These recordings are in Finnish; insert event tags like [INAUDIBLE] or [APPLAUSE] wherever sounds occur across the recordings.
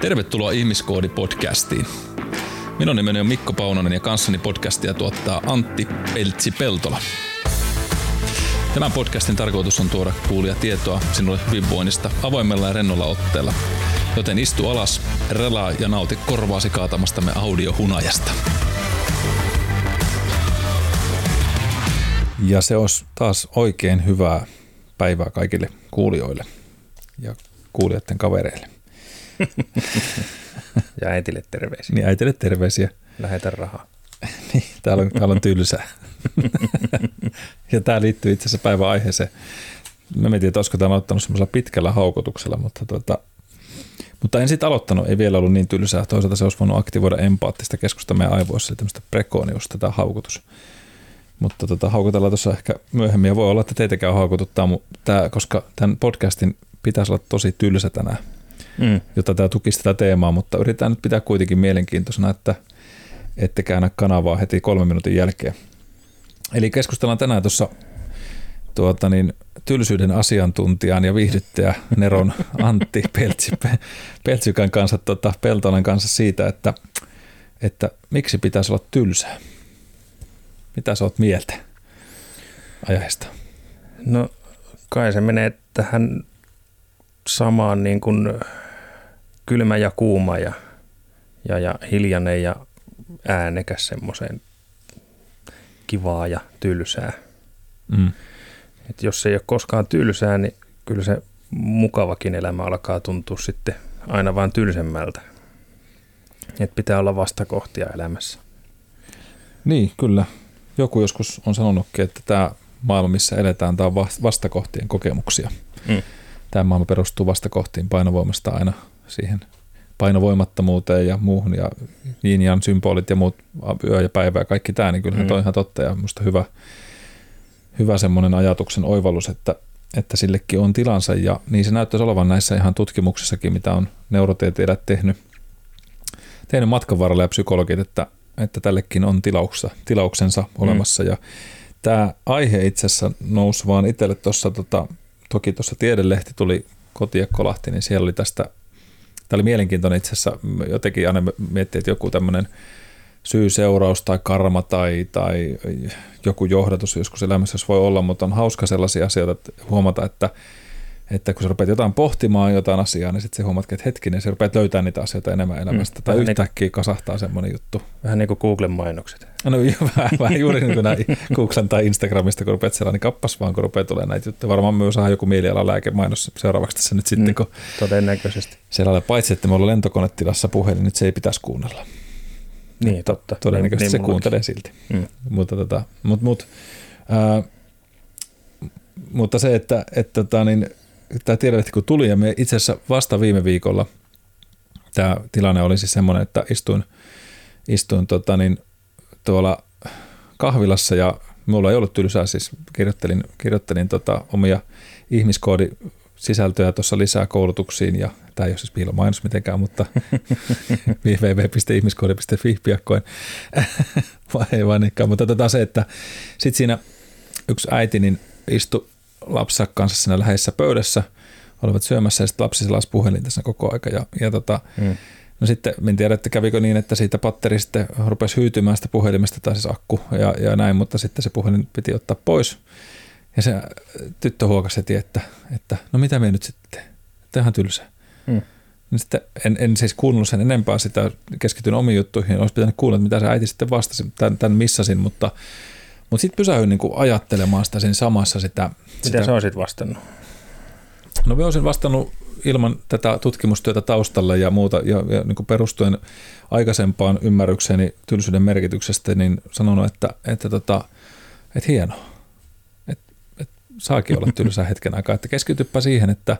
Tervetuloa Ihmiskoodi-podcastiin. Minun nimeni on Mikko Paunonen ja kanssani podcastia tuottaa Antti Peltsi-Peltola. Tämän podcastin tarkoitus on tuoda kuulia tietoa sinulle hyvinvoinnista avoimella ja rennolla otteella. Joten istu alas, relaa ja nauti korvaasi kaatamastamme audiohunajasta. Ja se olisi taas oikein hyvää päivää kaikille kuulijoille ja kuulijoiden kavereille. Ja äitille terveisiä. Niin äitille terveisiä. Lähetä rahaa. [LAUGHS] niin, täällä on, täällä on tylsää. ja tämä liittyy itse asiassa päivän aiheeseen. Mä mietin, että olisiko tämä aloittanut semmoisella pitkällä haukotuksella, mutta, tuota, mutta en sitten aloittanut, ei vielä ollut niin tylsää. Toisaalta se olisi voinut aktivoida empaattista keskusta meidän aivoissa, eli tämmöistä prekooniusta tämä haukotus. Mutta tota, haukotellaan tuossa ehkä myöhemmin ja voi olla, että teitäkään haukotuttaa, tää, koska tämän podcastin pitäisi olla tosi tylsä tänään, mm. jotta tämä tukisi tätä teemaa, mutta yritetään nyt pitää kuitenkin mielenkiintoisena, että ette käännä kanavaa heti kolmen minuutin jälkeen. Eli keskustellaan tänään tuossa tuota niin, tylsyyden asiantuntijan ja viihdyttäjä Neron [LAUGHS] Antti Peltsi, Peltsykän kanssa, tuota, Peltolan kanssa siitä, että, että miksi pitäisi olla tylsää. Mitä sä oot mieltä aiheesta? No kai se menee tähän samaan niin kuin kylmä ja kuuma ja, ja, ja hiljainen ja äänekäs semmoiseen kivaa ja tylsää. Mm. Et jos se ei ole koskaan tylsää, niin kyllä se mukavakin elämä alkaa tuntua sitten aina vain tylsemmältä. Et pitää olla vastakohtia elämässä. Niin, kyllä joku joskus on sanonutkin, että tämä maailma, missä eletään, tämä on vastakohtien kokemuksia. Mm. Tämä maailma perustuu vastakohtiin painovoimasta aina siihen painovoimattomuuteen ja muuhun ja yin symbolit ja muut yö ja päivä ja kaikki tämä, niin kyllähän mm. on ihan totta ja minusta hyvä, hyvä semmoinen ajatuksen oivallus, että, että sillekin on tilansa ja niin se näyttäisi olevan näissä ihan tutkimuksissakin, mitä on neurotieteilijät tehnyt, tehnyt matkan varrella ja psykologit, että että tällekin on tilauksessa, tilauksensa mm. olemassa. Ja tämä aihe itse asiassa nousi vaan itselle tuossa, tota, toki tuossa tiedelehti tuli kotiin ja kolahti, niin siellä oli tästä, tämä oli mielenkiintoinen itse asiassa, jotenkin aina miettii, että joku tämmöinen syy-seuraus tai karma tai, tai joku johdatus joskus elämässä voi olla, mutta on hauska sellaisia asioita että huomata, että että kun sä rupeat jotain pohtimaan jotain asiaa, niin sitten se huomaat, että hetkinen, sä rupeat löytämään niitä asioita enemmän elämästä. Mm, tai niinku- yhtäkkiä niin, kasahtaa semmoinen juttu. Vähän niin kuin Googlen mainokset. No [LAUGHS] vähän, vähän juuri niin kuin näin Googlen tai Instagramista, kun rupeat siellä, niin kappas vaan, kun rupeat tulemaan näitä juttuja. Varmaan myös saa joku mielialalääkemainos seuraavaksi tässä nyt sitten, mm, kun todennäköisesti. Siellä paitsi, että me ollaan lentokonetilassa puhelin, nyt se ei pitäisi kuunnella. Niin, totta. Todennäköisesti niin, se kuuntelee silti. Mm. Mutta, tota, mut, mut, ää, mutta se, että, että tota, niin, tämä tiedolehti kun tuli ja me itse asiassa vasta viime viikolla tämä tilanne oli siis semmoinen, että istuin, istuin tota niin, tuolla kahvilassa ja mulla ei ollut tylsää, siis kirjoittelin, kirjoittelin tota omia ihmiskoodi sisältöjä tuossa lisää koulutuksiin ja tämä ei ole siis piilomainos mitenkään, mutta [LAUGHS] www.ihmiskoodi.fi piakkoin [LAUGHS] ei vaan mutta tota se, että sitten siinä yksi äiti niin istui lapsensa kanssa siinä läheisessä pöydässä, olivat syömässä ja sitten lapsi selasi puhelin tässä koko aika. Ja, ja tota, mm. No sitten, en tiedä, että kävikö niin, että siitä patteri sitten rupesi hyytymään sitä puhelimesta, tai siis akku ja, ja näin, mutta sitten se puhelin piti ottaa pois. Ja se tyttö huokasi heti, että, että no mitä me nyt sitten Tämä on tylsä. Mm. No sitten en, en siis kuunnellut sen enempää sitä, keskityn omiin juttuihin, olisi pitänyt kuulla, mitä se äiti sitten vastasi, tämän, tämän missasin, mutta mutta sitten pysähdyin niinku ajattelemaan sitä siinä samassa sitä. Mitä sitä, sä olisit vastannut? No mä olisin vastannut ilman tätä tutkimustyötä taustalla ja muuta ja, ja niin perustuen aikaisempaan ymmärrykseeni tylsyyden merkityksestä, niin sanonut, että, että, tota, että hieno, että, että saakin olla tylsä hetken aikaa, että keskitypä siihen, että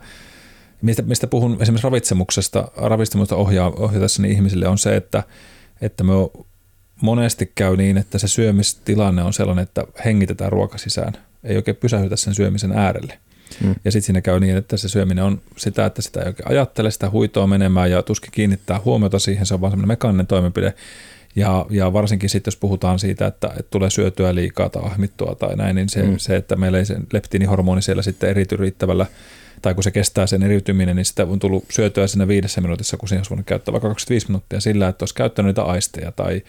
mistä, mistä puhun esimerkiksi ravitsemuksesta, ravitsemusta ohjaa, ohjatassani ihmisille on se, että, että me monesti käy niin, että se syömistilanne on sellainen, että hengitetään ruoka sisään. Ei oikein pysähdytä sen syömisen äärelle. Mm. Ja sitten siinä käy niin, että se syöminen on sitä, että sitä ei oikein ajattele, sitä huitoa menemään ja tuskin kiinnittää huomiota siihen. Se on vaan semmoinen mekaaninen toimenpide. Ja, ja varsinkin sitten, jos puhutaan siitä, että, että tulee syötyä liikaa tai ahmittua tai näin, niin se, mm. se että meillä ei se leptiinihormoni siellä sitten erity riittävällä tai kun se kestää sen eriytyminen, niin sitä on tullut syötyä siinä viidessä minuutissa, kun siinä olisi voinut käyttää vaikka 25 minuuttia sillä, että olisi käyttänyt niitä aisteja tai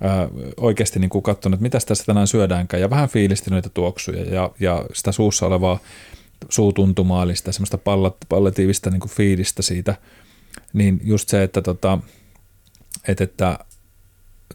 ää, oikeasti niin kuin katsonut, että mitä tässä tänään syödäänkään ja vähän fiilisti noita tuoksuja ja, ja sitä suussa olevaa suutuntumaa, eli sitä semmoista pallatiivista niin fiilistä siitä, niin just se, että, tota, että, että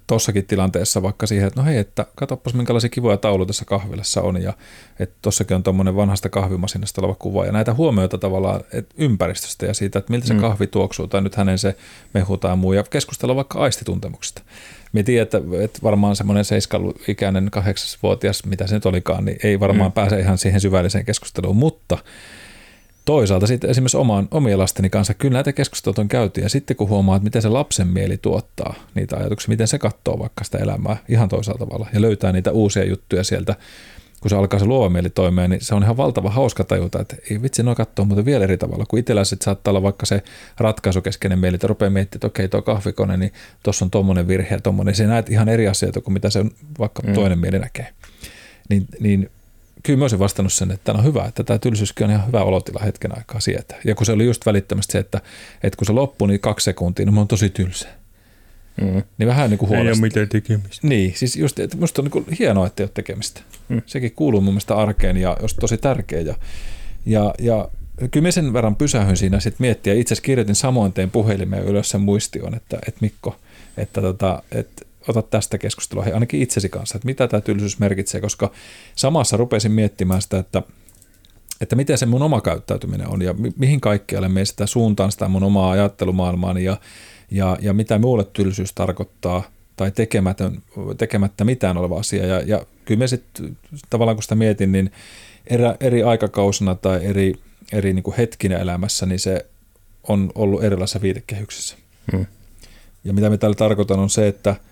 tossakin tilanteessa vaikka siihen, että no hei, että katoppas minkälaisia kivoja tauluja tässä kahvilassa on ja että tossakin on tuommoinen vanhasta kahvimasinasta oleva kuva ja näitä huomioita tavallaan että ympäristöstä ja siitä, että miltä se mm. kahvi tuoksuu tai nyt hänen se mehu tai muu ja keskustella vaikka aistituntemuksesta. Me tiedän, että, että varmaan semmoinen seiskailuikäinen kahdeksasvuotias, mitä se nyt olikaan, niin ei varmaan mm. pääse ihan siihen syvälliseen keskusteluun, mutta – toisaalta sitten esimerkiksi oman, omien lasteni kanssa kyllä näitä keskusteluita on käyty ja sitten kun huomaa, että miten se lapsen mieli tuottaa niitä ajatuksia, miten se katsoo vaikka sitä elämää ihan toisella tavalla ja löytää niitä uusia juttuja sieltä, kun se alkaa se luova mieli toimeen, niin se on ihan valtava hauska tajuta, että ei vitsi, no katsoo muuten vielä eri tavalla, kun itsellä sitten saattaa olla vaikka se ratkaisukeskeinen mieli, että rupeaa miettimään, että okei, tuo kahvikone, niin tuossa on tuommoinen virhe ja tuommoinen, se näet ihan eri asioita kuin mitä se vaikka mm. toinen mieli näkee. Niin, niin kyllä mä olisin vastannut sen, että on hyvä, että tämä tylsyyskin on ihan hyvä olotila hetken aikaa sieltä. Ja kun se oli just välittömästi se, että, että kun se loppui, niin kaksi sekuntia, niin mä oon tosi tylsä. Mm. Niin vähän niin kuin huolesta. Ei ole mitään tekemistä. Niin, siis just, että musta on niin kuin hienoa, että ei ole tekemistä. Mm. Sekin kuuluu mun mielestä arkeen ja olisi tosi tärkeä. Ja, ja, ja kyllä mä sen verran pysähyn siinä sitten miettiä. Itse asiassa kirjoitin samoin tein puhelimeen ylös sen muistion, että, että Mikko, että, tota, että ota tästä keskustelua ainakin itsesi kanssa, että mitä tämä tylsyys merkitsee, koska samassa rupesin miettimään sitä, että että miten se mun oma käyttäytyminen on ja mi- mihin kaikkialle me sitä suuntaan sitä mun omaa ajattelumaailmaani ja, ja, ja mitä muulle tylsyys tarkoittaa tai tekemätön, tekemättä mitään oleva asia. Ja, ja kyllä me sitten tavallaan kun sitä mietin, niin eri, eri aikakausina tai eri, eri niin kuin hetkinä elämässä, niin se on ollut erilaisessa viitekehyksessä. Hmm. Ja mitä me täällä tarkoitan on se, että –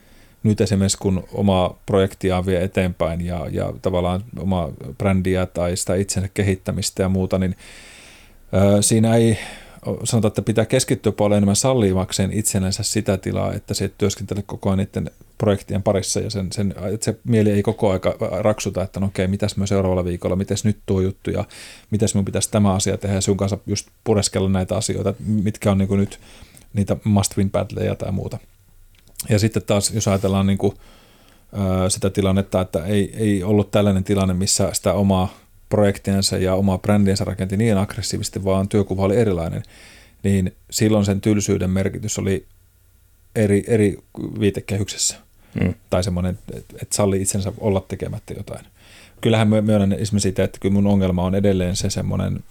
nyt esimerkiksi kun omaa projektia vie eteenpäin ja, ja tavallaan omaa brändiä tai sitä itsensä kehittämistä ja muuta, niin ö, siinä ei sanotaan, että pitää keskittyä paljon enemmän sallivakseen itsenänsä sitä tilaa, että se työskentelee koko ajan niiden projektien parissa ja sen, sen, että se mieli ei koko aika raksuta, että no okei, mitäs mä seuraavalla viikolla, mitäs nyt tuo juttu ja mitäs mun pitäisi tämä asia tehdä ja sun kanssa just pureskella näitä asioita, mitkä on niin nyt niitä must win battleja tai muuta. Ja sitten taas, jos ajatellaan niin kuin, sitä tilannetta, että ei, ei ollut tällainen tilanne, missä sitä omaa projektiensa ja omaa brändiensä rakenti niin aggressiivisesti, vaan työkuva oli erilainen, niin silloin sen tylsyyden merkitys oli eri, eri viitekehyksessä. Mm. Tai semmoinen, että salli itsensä olla tekemättä jotain. Kyllähän myönnän esimerkiksi siitä, että kyllä mun ongelma on edelleen se semmoinen,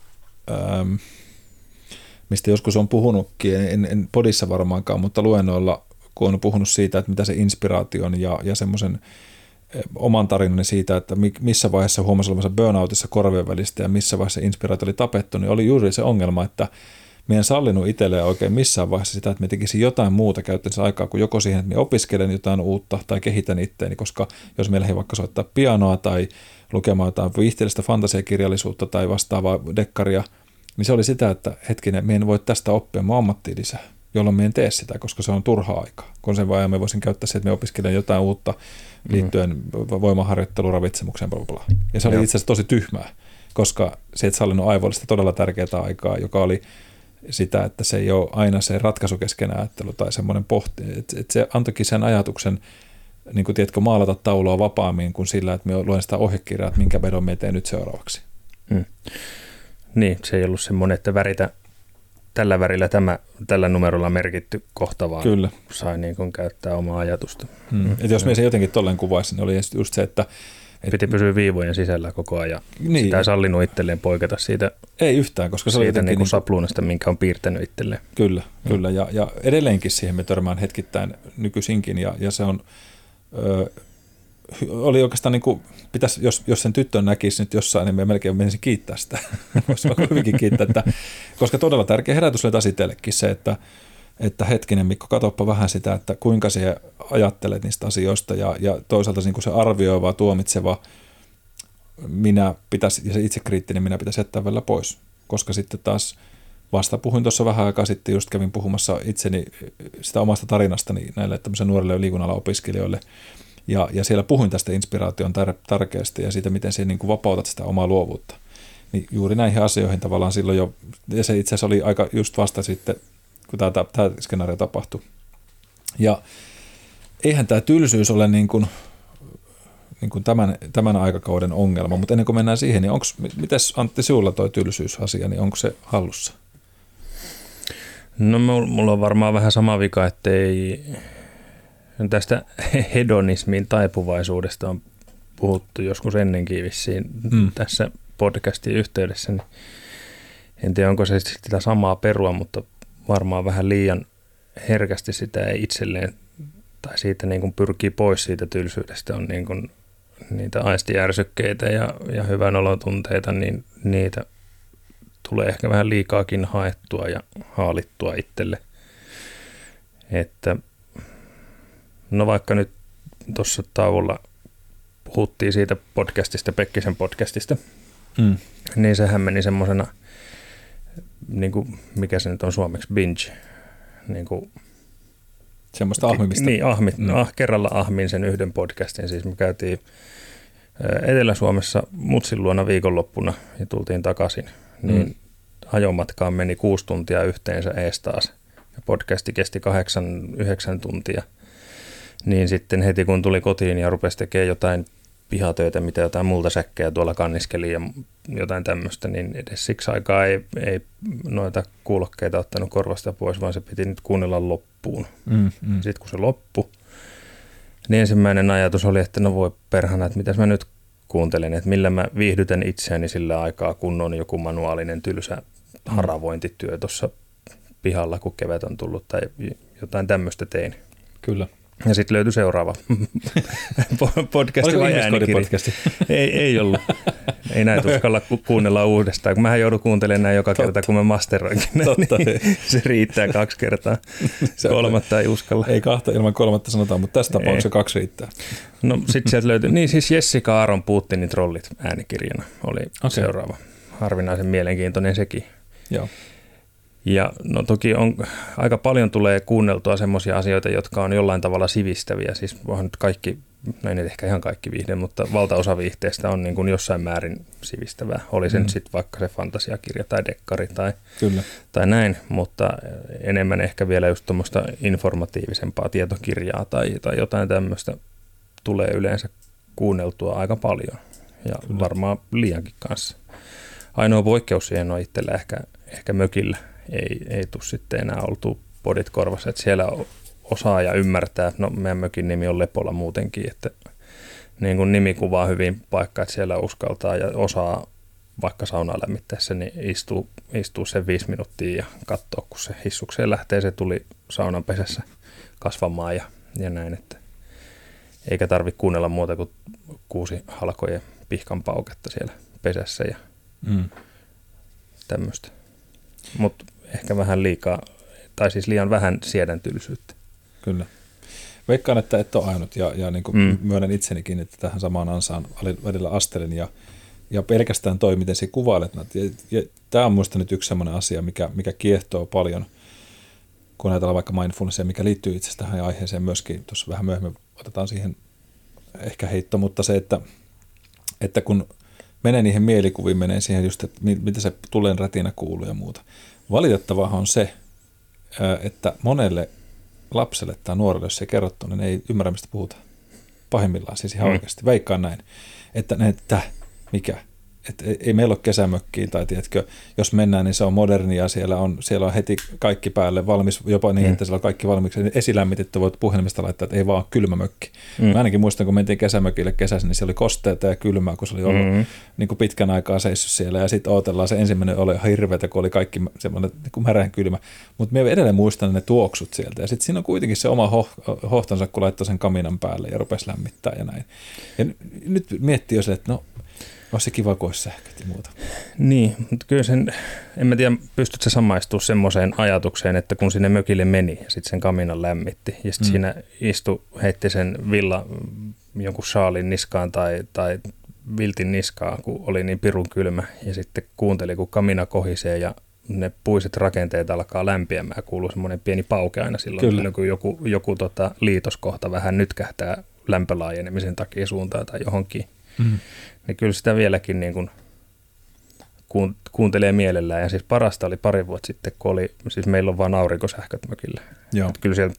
ähm, mistä joskus on puhunutkin, en, en podissa varmaankaan, mutta luennoilla kun on puhunut siitä, että mitä se inspiraation ja, ja semmoisen oman tarinan siitä, että missä vaiheessa huomasi olevansa burnoutissa korvien välistä ja missä vaiheessa inspiraatio oli tapettu, niin oli juuri se ongelma, että meidän sallinut itselleen oikein missään vaiheessa sitä, että me tekisin jotain muuta käyttäisi aikaa kuin joko siihen, että me opiskelen jotain uutta tai kehitän itteeni, koska jos meillä ei vaikka soittaa pianoa tai lukemaan jotain viihteellistä fantasiakirjallisuutta tai vastaavaa dekkaria, niin se oli sitä, että hetkinen, me en voi tästä oppia mun ammattiin lisää jolloin me en tee sitä, koska se on turhaa aikaa. Kun sen vaan me voisin käyttää se, että me opiskelen jotain uutta liittyen mm. voimaharjoitteluun, ravitsemukseen, bla, bla, Ja se oli itse asiassa tosi tyhmää, koska se et sallinut aivoillista todella tärkeää aikaa, joka oli sitä, että se ei ole aina se ratkaisukeskeinen ajattelu tai semmoinen pohti. Että et se antoikin sen ajatuksen, niin kuin tiedätkö, maalata taulua vapaammin kuin sillä, että me luen sitä ohjekirjaa, että minkä vedon me teen nyt seuraavaksi. Mm. Niin, se ei ollut semmoinen, että väritä tällä värillä tämä, tällä numerolla merkitty kohta, vaan Kyllä. sai niin kuin käyttää omaa ajatusta. Hmm. Mm. Et jos me se jotenkin tolleen kuvaisi, niin oli just se, että et, Piti pysyä viivojen sisällä koko ajan. Niin. Sitä ei sallinut itselleen poiketa siitä, ei yhtään, koska se siitä oli niin kuin sapluunasta, minkä on piirtänyt itselleen. Kyllä, mm. kyllä. Ja, ja edelleenkin siihen me törmään hetkittäin nykyisinkin, ja, ja se on, ö, oli oikeastaan niin kuin, pitäisi, jos, jos sen tyttön näkisi nyt jossain, niin me melkein menisin kiittää sitä. [LAUGHS] Voisi hyvinkin kiittää, että, koska todella tärkeä herätys oli taas se, että, että hetkinen Mikko, katsoppa vähän sitä, että kuinka se ajattelet niistä asioista ja, ja toisaalta niin kuin se arvioiva, tuomitseva minä pitäisi, ja se itsekriittinen minä pitäisi jättää vielä pois, koska sitten taas vasta puhuin tuossa vähän aikaa sitten, just kävin puhumassa itseni sitä omasta tarinastani näille tämmöisille nuorille liikunnalla opiskelijoille, ja, ja siellä puhuin tästä inspiraation tär- tärkeästä ja siitä, miten se niin kuin vapautat sitä omaa luovuutta. Niin juuri näihin asioihin tavallaan silloin jo, ja se itse asiassa oli aika just vasta sitten, kun tämä, tämä skenaario tapahtui. Ja eihän tämä tylsyys ole niin kuin, niin kuin tämän, tämän aikakauden ongelma, mutta ennen kuin mennään siihen, niin onko, mites Antti sinulla toi tylsyysasia, niin onko se hallussa? No mulla on varmaan vähän sama vika, että ei tästä hedonismin taipuvaisuudesta on puhuttu joskus ennenkin vissiin mm. tässä podcastin yhteydessä, niin en tiedä onko se sitä samaa perua, mutta varmaan vähän liian herkästi sitä ei itselleen tai siitä niin kuin pyrkii pois siitä tylsyydestä on niin kuin niitä aistijärsykkeitä ja, ja hyvän olotunteita, niin niitä tulee ehkä vähän liikaakin haettua ja haalittua itselle. Että no vaikka nyt tuossa tauolla puhuttiin siitä podcastista, Pekkisen podcastista, mm. niin sehän meni semmoisena, niin kuin, mikä se nyt on suomeksi, binge, niin kuin, Semmoista ahmimista. Niin, ahmi, mm. ah, kerralla ahmin sen yhden podcastin. Siis me käytiin Etelä-Suomessa Mutsin luona viikonloppuna ja tultiin takaisin. Niin mm. ajomatkaan meni kuusi tuntia yhteensä ees taas. Ja podcasti kesti kahdeksan, yhdeksän tuntia. Niin sitten heti kun tuli kotiin ja rupesi tekemään jotain pihatöitä, mitä jotain multa säkkejä tuolla kanniskeli ja jotain tämmöistä, niin edes siksi aikaa ei, ei noita kuulokkeita ottanut korvasta pois, vaan se piti nyt kuunnella loppuun. Mm, mm. Sitten kun se loppui, niin ensimmäinen ajatus oli, että no voi perhana, että mitäs mä nyt kuuntelen, että millä mä viihdytän itseäni sillä aikaa, kun on joku manuaalinen tylsä mm. haravointityö tuossa pihalla, kun kevät on tullut tai jotain tämmöistä tein. Kyllä. Ja sitten löytyi seuraava [LAUGHS] podcasti vai podcasti? [LAUGHS] Ei, ei ollut. Ei näitä [LAUGHS] uskalla ku- kuunnella uudestaan, kun mähän joudun kuuntelemaan näin joka Totta. kerta, kun mä masteroinkin. Totta, niin se riittää kaksi kertaa. se Kolmatta ei uskalla. Ei kahta ilman kolmatta sanotaan, mutta tässä tapauksessa kaksi riittää. No sitten sieltä löytyi, niin siis Jessica Aaron Putinin trollit äänikirjana oli okay. seuraava. Harvinaisen mielenkiintoinen sekin. Joo. Ja no toki on, aika paljon tulee kuunneltua semmoisia asioita, jotka on jollain tavalla sivistäviä. Siis onhan nyt kaikki, no ei ehkä ihan kaikki viihde, mutta valtaosa viihteestä on niin kuin jossain määrin sivistävää. Oli sen mm. sitten vaikka se fantasiakirja tai dekkari tai, Kyllä. tai näin, mutta enemmän ehkä vielä just tuommoista informatiivisempaa tietokirjaa tai, tai jotain tämmöistä tulee yleensä kuunneltua aika paljon ja Kyllä. varmaan liiankin kanssa. Ainoa poikkeus siihen on itsellä ehkä, ehkä mökillä ei, ei tule sitten enää oltu podit korvassa. Että siellä osaa ja ymmärtää, no meidän mökin nimi on Lepola muutenkin, että niin kuin nimi kuvaa hyvin paikka, että siellä uskaltaa ja osaa vaikka saunaa lämmittäessä, niin istuu, istuu sen viisi minuuttia ja katsoa, kun se hissukseen lähtee, se tuli saunan pesässä kasvamaan ja, ja näin, että eikä tarvitse kuunnella muuta kuin kuusi halkojen pihkan pauketta siellä pesässä ja mm. tämmöistä. Mutta ehkä vähän liikaa, tai siis liian vähän siedän tylsyyttä. Kyllä. Veikkaan, että et ole ainut ja, ja niin kuin mm. myönnän itsenikin, että tähän samaan ansaan välillä astelin ja, ja pelkästään toi, miten sä kuvailet. Ja, ja tämä on minusta nyt yksi sellainen asia, mikä, mikä kiehtoo paljon, kun ajatellaan vaikka mindfulnessia, mikä liittyy itse asiassa tähän aiheeseen myöskin, tuossa vähän myöhemmin otetaan siihen ehkä heitto, mutta se, että, että kun menee niihin mielikuviin, menee siihen just, että mitä se tulen rätinä kuuluu ja muuta. Valitettavaa on se, että monelle lapselle tai nuorelle, jos se kerrottu, niin ei ymmärrä, mistä puhutaan. Pahimmillaan siis ihan mm. oikeasti. Veikkaan näin. Että, että mikä, että ei meillä ole kesämökkiä tai tiedätkö, jos mennään, niin se on modernia, siellä on, siellä on heti kaikki päälle valmis, jopa niin, mm. että siellä on kaikki valmiiksi esilämmitetty, voit puhelimesta laittaa, että ei vaan kylmä mökki. Mm. Mä ainakin muistan, kun mentiin kesämökille kesässä, niin se oli kosteita ja kylmää, kun se oli ollut mm. niin kuin pitkän aikaa seissyt siellä ja sitten odotellaan, se ensimmäinen oli ihan hirveätä, kun oli kaikki semmoinen niin kuin märän kylmä, mutta me edelleen muistan ne tuoksut sieltä ja sitten siinä on kuitenkin se oma ho- hohtansa, kun laittoi sen kaminan päälle ja rupesi lämmittää ja näin. Ja nyt miettii jo se, että no olisi se kiva, kun olisi sähköt ja muuta. Niin, mutta kyllä sen, en mä tiedä, pystytkö samaistumaan semmoiseen ajatukseen, että kun sinne mökille meni ja sitten sen kaminan lämmitti ja sitten mm. siinä istu, heitti sen villa jonkun saalin niskaan tai, tai viltin niskaan, kun oli niin pirun kylmä ja sitten kuunteli, kun kamina kohisee ja ne puiset rakenteet alkaa lämpiämään. Kuuluu semmoinen pieni pauke aina silloin, Kyllä. kun joku, joku tota, liitoskohta vähän nytkähtää lämpölaajenemisen takia suuntaan tai johonkin. Mm niin kyllä sitä vieläkin niin kuin kuuntelee mielellään. Ja siis parasta oli pari vuotta sitten, kun oli, siis meillä on vain aurinkosähköt mökillä. Joo. Että kyllä siellä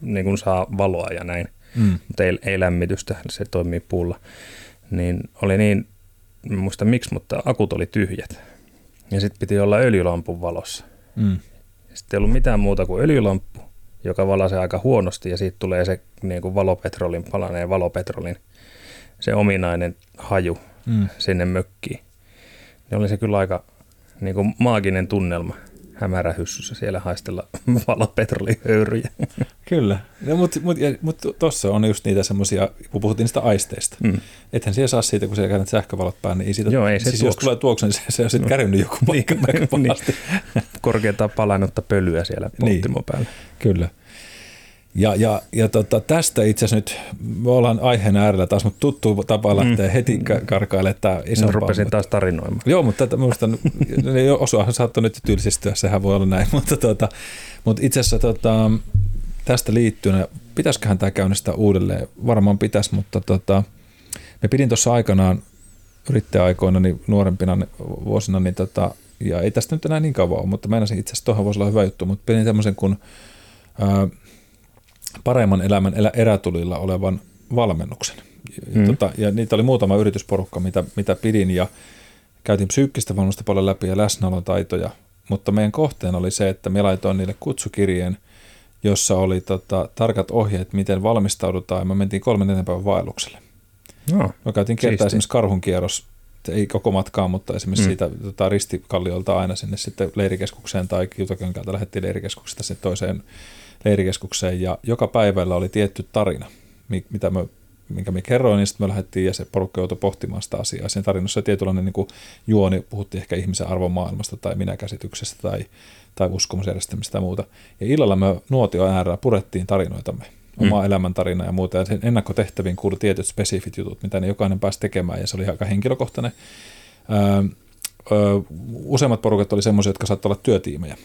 niin kuin saa valoa ja näin, mm. mutta ei, ei lämmitystä, se toimii puulla. Niin oli niin, en muista miksi, mutta akut oli tyhjät. Ja sitten piti olla öljylampun valossa. Mm. Sitten ei ollut mitään muuta kuin öljylamppu, joka valaisee aika huonosti ja siitä tulee se niin kuin valopetrolin, palaneen valopetrolin, se ominainen haju mm. sinne mökkiin. Niin oli se kyllä aika niin kuin maaginen tunnelma hämärähyssyssä siellä haistella [LAUGHS] valopetrolihöyryjä. [LAUGHS] Kyllä, no, mutta mut, mut tuossa on just niitä semmoisia, kun puhuttiin niistä aisteista. Mm. Ethän siellä saa siitä, kun siellä käytät sähkövalot päälle, niin ei siitä, Joo, ei se siis jos tulee tuoksu, niin se, se on sitten no. kärjynyt joku [LAUGHS] paikka niin, niin, Korkeintaan palannutta pölyä siellä polttimo niin. päällä. Kyllä. Ja, ja, ja tota, tästä itse asiassa nyt, me ollaan aiheen äärellä taas, mutta tuttu tapa lähteä mm. heti karkailemaan tämä iso Rupesin taas tarinoimaan. Joo, mutta tätä, minusta osuahan saattoi nyt tylsistyä, sehän voi olla näin, [LAUGHS] mutta, tota, mutta itse asiassa tota, tästä liittyen, pitäisiköhän tämä käynnistää uudelleen? Varmaan pitäisi, mutta tota, me pidin tuossa aikanaan yrittäjäaikoina niin nuorempina vuosina, niin tota, ja ei tästä nyt enää niin kauan ole, mutta meinasin itse asiassa tuohon voisi olla hyvä juttu, mutta pidin tämmöisen kuin ää, paremman elämän elä, erätulilla olevan valmennuksen. Mm. Tota, ja niitä oli muutama yritysporukka, mitä, mitä pidin ja käytin psyykkistä valmennusta paljon läpi ja läsnäolon taitoja, mutta meidän kohteen oli se, että me laitoin niille kutsukirjeen, jossa oli tota, tarkat ohjeet, miten valmistaudutaan ja me mentiin kolmen neljän päivän vaellukselle. No, me käytiin kertaa esimerkiksi karhunkierros, ei koko matkaa, mutta esimerkiksi mm. siitä tota, ristikalliolta aina sinne sitten leirikeskukseen tai Kiutakönkältä lähdettiin leirikeskuksesta sitten toiseen leirikeskukseen ja joka päivällä oli tietty tarina, mitä me, minkä me kerroin, niin sitten me lähdettiin ja se porukka joutui pohtimaan sitä asiaa. Siinä tarinassa oli tietynlainen niin juoni, puhuttiin ehkä ihmisen arvomaailmasta tai minäkäsityksestä tai, tai uskomusjärjestelmistä tai muuta. Ja illalla me nuotio äärellä purettiin tarinoitamme, omaa mm. elämäntarina ja muuta. Ja sen ennakkotehtäviin kuului tietyt spesifit jutut, mitä ne jokainen pääsi tekemään ja se oli aika henkilökohtainen. Öö, öö, useimmat porukat oli semmoisia, jotka saattoivat olla työtiimejä.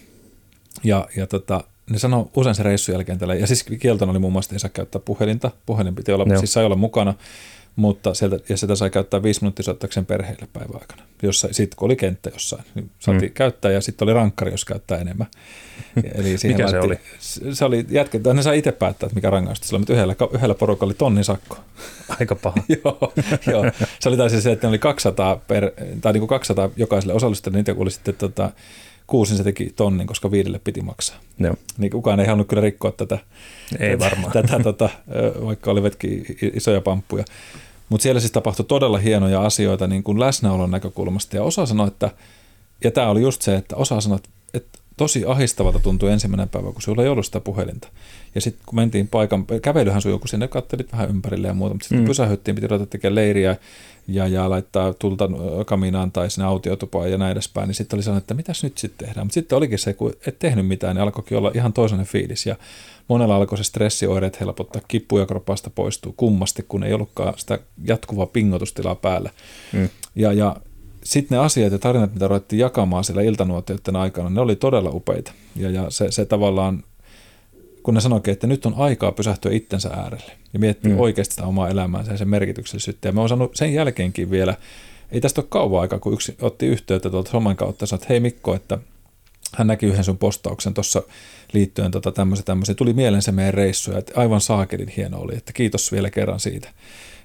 Ja, ja tota, ne sanoi usein se reissun jälkeen tällä, ja siis kieltona oli muun muassa, että ei saa käyttää puhelinta, puhelin piti olla, Joo. siis sai olla mukana, mutta sieltä, ja sitä sai käyttää viisi minuuttia soittakseen perheelle päivän aikana. Jossa, sitten kun oli kenttä jossain, niin saatiin mm. käyttää, ja sitten oli rankkari, jos käyttää enemmän. [LAUGHS] Eli mikä se oli? Se oli jätkä, ne sai itse päättää, että mikä rangaistus sillä, mutta yhdellä, yhdellä porukalla oli tonnin sakko. [LAUGHS] Aika paha. [LAUGHS] joo, joo, se oli taisi se, että ne oli 200, per, tai niin kuin 200 jokaiselle osallistujalle, niitä oli sitten tota, kuusin se teki tonnin, koska viidelle piti maksaa. Joo. Niin kukaan ei halunnut kyllä rikkoa tätä, ei varmaan. tätä tota, vaikka olivatkin isoja pamppuja. Mutta siellä siis tapahtui todella hienoja asioita niin kuin läsnäolon näkökulmasta. Ja osa sanoi, että, ja tämä oli just se, että osa sanoi, että tosi ahistavalta tuntui ensimmäinen päivä, kun sulla ei ollut sitä puhelinta. Ja sitten kun mentiin paikan, kävelyhän sujuu, kun sinne kattelit vähän ympärille ja muuta, mutta sitten mm. pysähyttiin, piti ruveta tekemään leiriä ja, ja laittaa tulta kaminaan tai sinne autiotupaan ja näin edespäin, niin sitten oli sellainen, että mitäs nyt sitten tehdään. Mutta sitten olikin se, kun et tehnyt mitään, niin alkoikin olla ihan toisenlainen fiilis ja monella alkoi se stressioireet helpottaa, kippuja kropasta poistuu kummasti, kun ei ollutkaan sitä jatkuvaa pingotustilaa päällä. Mm. Ja, ja sitten ne asiat ja tarinat, mitä ruvettiin jakamaan siellä iltanuotioiden aikana, ne oli todella upeita. Ja, ja se, se tavallaan, kun ne sanoikin, että nyt on aikaa pysähtyä itsensä äärelle ja miettiä mm. oikeasti sitä omaa elämäänsä ja sen merkityksellisyyttä. Ja me on saanut sen jälkeenkin vielä, ei tästä ole kauan aikaa, kun yksi otti yhteyttä tuolta soman kautta ja sanoi, että hei Mikko, että hän näki yhden sun postauksen tuossa liittyen tota tämmöisen, tämmöisen. Tuli mieleen se meidän reissu, että aivan saakelin hieno oli, että kiitos vielä kerran siitä.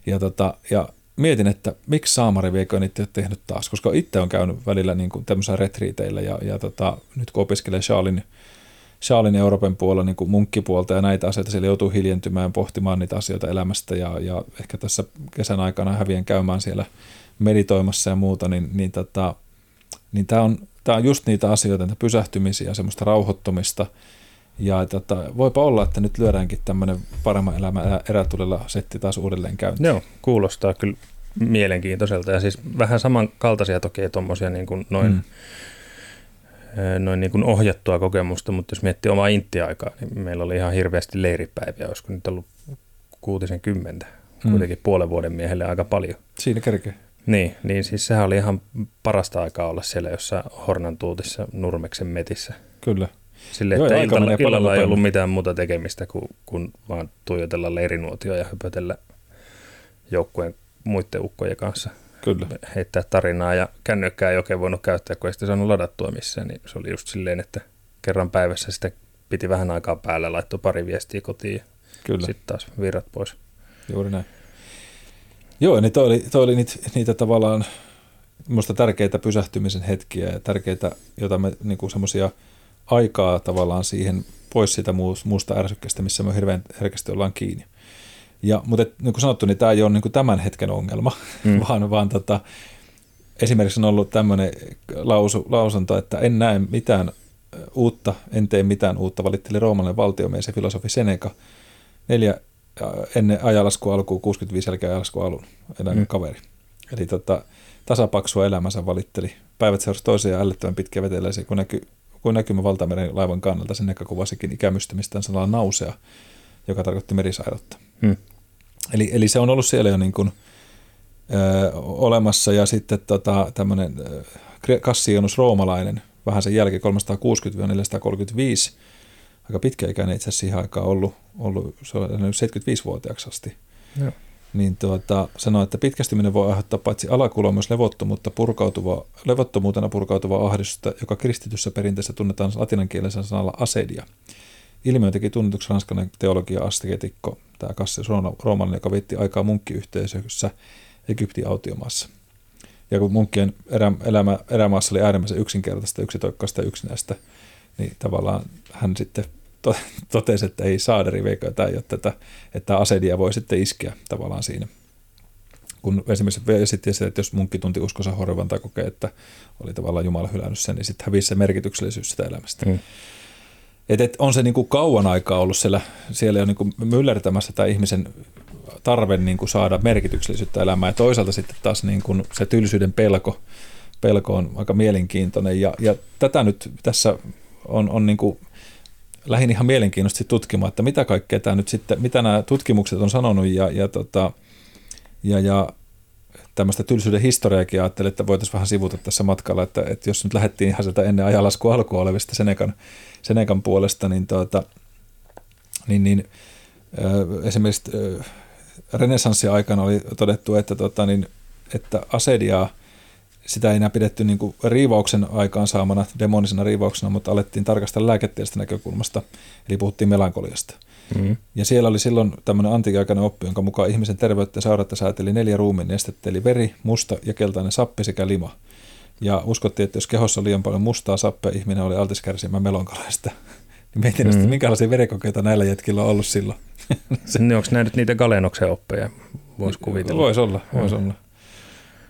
Ja, tota, ja mietin, että miksi Saamari viekö niitä ole tehnyt taas, koska itse on käynyt välillä niin kuin tämmöisellä retriiteillä ja, ja tota, nyt kun opiskelee Charlin, Charlin Euroopan puolella niin kuin munkkipuolta ja näitä asioita, siellä joutuu hiljentymään pohtimaan niitä asioita elämästä ja, ja ehkä tässä kesän aikana hävien käymään siellä meditoimassa ja muuta, niin, niin, tota, niin tämä on, tää on just niitä asioita, niitä pysähtymisiä, semmoista rauhoittumista, ja tota, voipa olla, että nyt lyödäänkin tämmöinen paremman elämän erätulilla setti taas uudelleen käyntiin. Joo, kuulostaa kyllä mielenkiintoiselta. Ja siis vähän samankaltaisia toki tuommoisia niin kuin noin, mm. Noin niin kuin ohjattua kokemusta, mutta jos miettii omaa intti-aikaa, niin meillä oli ihan hirveästi leiripäiviä, olisiko nyt ollut kuutisen kymmentä, mm. kuitenkin puolen vuoden miehelle aika paljon. Siinä kerkee. Niin, niin siis sehän oli ihan parasta aikaa olla siellä jossain Hornantuutissa Nurmeksen metissä. Kyllä. Sille, Joo, että illalla, ei ollut mitään muuta tekemistä kuin, kuin vaan tuijotella leirinuotio ja höpötellä joukkueen muiden ukkojen kanssa Kyllä. heittää tarinaa ja kännykkää ei oikein voinut käyttää, kun ei sitä saanut ladattua missään, niin se oli just silleen, että kerran päivässä sitä piti vähän aikaa päällä, laittoi pari viestiä kotiin Kyllä. sitten taas virrat pois. Juuri näin. Joo, niin toi oli, toi oli niitä, niitä tavallaan minusta tärkeitä pysähtymisen hetkiä ja tärkeitä, joita me niin semmoisia aikaa tavallaan siihen pois siitä muusta ärsykkeestä, missä me hirveän herkästi ollaan kiinni. Ja, mutta niin kuin sanottu, niin tämä ei ole niin kuin tämän hetken ongelma, mm. [LAUGHS] vaan, vaan tota, esimerkiksi on ollut tämmöinen lausu, lausunto, että en näe mitään uutta, en tee mitään uutta, valitteli roomalainen valtiomies ja filosofi Seneca neljä ennen ajalasku alkuun, 65 jälkeen ajalasku alun, eläinen mm. kaveri. Eli tota, tasapaksua elämänsä valitteli. Päivät seurasi toisiaan ällöttävän pitkiä veteläisiä, kun, näky, kun näkymä valtameren laivan kannalta. Sen kuvasikin ikämystymistä sellainen nausea, joka tarkoitti merisairautta. Mm. Eli, eli se on ollut siellä jo niin kuin, ö, olemassa ja sitten tota, tämmöinen Kassionus roomalainen, vähän sen jälkeen 360-435, aika pitkäikäinen itse asiassa siihen aikaan ollut, ollut se on 75-vuotiaaksi asti. Joo. Niin tuota, sanoi, että pitkästyminen voi aiheuttaa paitsi alakuloa myös levottomuutta, purkautuva, levottomuutena purkautuvaa ahdistusta, joka kristityssä perinteessä tunnetaan latinankielisen sanalla asedia. Ilmiö teki tunnetuksi ranskalainen teologia astegetikko, tämä Cassius Roomalainen, joka vietti aikaa munkkiyhteisössä Egyptin autiomaassa. Ja kun munkkien elämä, erämaassa oli äärimmäisen yksinkertaista, yksitoikkaista ja yksinäistä, niin tavallaan hän sitten [LAUGHS] totesi, että ei saaderi veikö tai jotta tätä, että asedia voi sitten iskeä tavallaan siinä. Kun esimerkiksi sitten se, että jos munkki tunti uskonsa horvan tai kokee, että oli tavallaan Jumala hylännyt sen, niin sitten hävisi se merkityksellisyys sitä elämästä. Mm. Et, et on se niin kuin kauan aikaa ollut siellä, siellä jo niin kuin myllertämässä tämä ihmisen tarve niin kuin saada merkityksellisyyttä elämään. Ja toisaalta sitten taas niin kuin se tylsyyden pelko, pelko on aika mielenkiintoinen. Ja, ja tätä nyt tässä on, on niin kuin lähin ihan mielenkiintoisesti tutkimaan, että mitä kaikkea tämä nyt sitten, mitä nämä tutkimukset on sanonut ja, ja, tota, ja, ja tämmöistä tylsyyden historiaakin ajattelin, että voitaisiin vähän sivuta tässä matkalla, että, että jos nyt lähdettiin ihan sieltä ennen ajalasku alkua olevista Senekan, Senekan puolesta, niin, tuota, niin, niin esimerkiksi renessanssin aikana oli todettu, että, tota, niin, että asediaa – sitä ei enää pidetty niin kuin riivauksen aikaan saamana, demonisena riivauksena, mutta alettiin tarkastella lääketieteestä näkökulmasta, eli puhuttiin melankoliasta. Mm-hmm. Ja siellä oli silloin tämmöinen antiikaikainen oppi, jonka mukaan ihmisen terveyttä ja sairautta sääteli neljä ruumiin nestettä, eli veri, musta ja keltainen sappi sekä lima. Ja uskottiin, että jos kehossa oli liian paljon mustaa sappea, ihminen oli altis kärsimään melonkolaista. [LAUGHS] Niin mietin, mm-hmm. minkälaisia verikokeita näillä jätkillä on ollut silloin. [LAUGHS] niin onko nämä nyt niitä Galenoksen oppeja? Voisi kuvitella. Voisi olla, voisi olla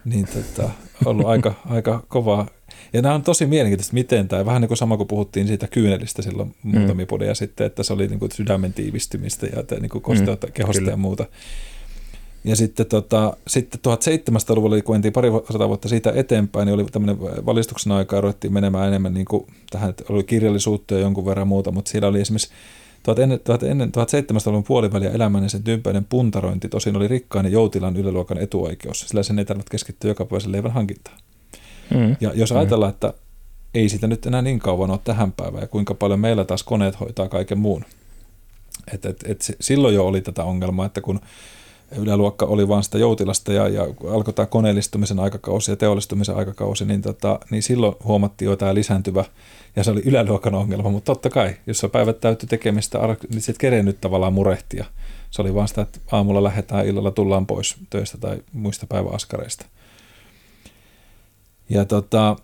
niin tota, ollut aika, aika kovaa. Ja nämä on tosi mielenkiintoista, miten tämä, vähän niin kuin sama kuin puhuttiin siitä kyynelistä silloin mm. muutamia mm. sitten, että se oli niin kuin sydämen tiivistymistä ja niin kuin kosteutta mm, kehosta kyllä. ja muuta. Ja sitten, tota, sitten 1700-luvulla, kun mentiin pari sata vuotta siitä eteenpäin, niin oli tämmöinen valistuksen aikaa, ruvettiin menemään enemmän niin kuin tähän, että oli kirjallisuutta ja jonkun verran muuta, mutta siellä oli esimerkiksi ennen, ennen 1700-luvun puoliväliä elämän sen tympäinen puntarointi tosin oli rikkaan ja joutilan yläluokan etuoikeus, sillä sen ei tarvitse keskittyä joka päiväisen leivän hankintaan. Mm. Ja jos mm. ajatellaan, että ei sitä nyt enää niin kauan ole tähän päivään ja kuinka paljon meillä taas koneet hoitaa kaiken muun. Et, et, et silloin jo oli tätä ongelmaa, että kun yläluokka oli vain sitä joutilasta ja, ja alkoi tämä koneellistumisen aikakausi ja teollistumisen aikakausi, niin, tota, niin silloin huomattiin jo tämä lisääntyvä, ja se oli yläluokan ongelma, mutta totta kai, jos on päivät täytty tekemistä, niin sitten kerennyt tavallaan murehtia. Se oli vain sitä, että aamulla lähdetään, illalla tullaan pois töistä tai muista päiväaskareista. Ja tota,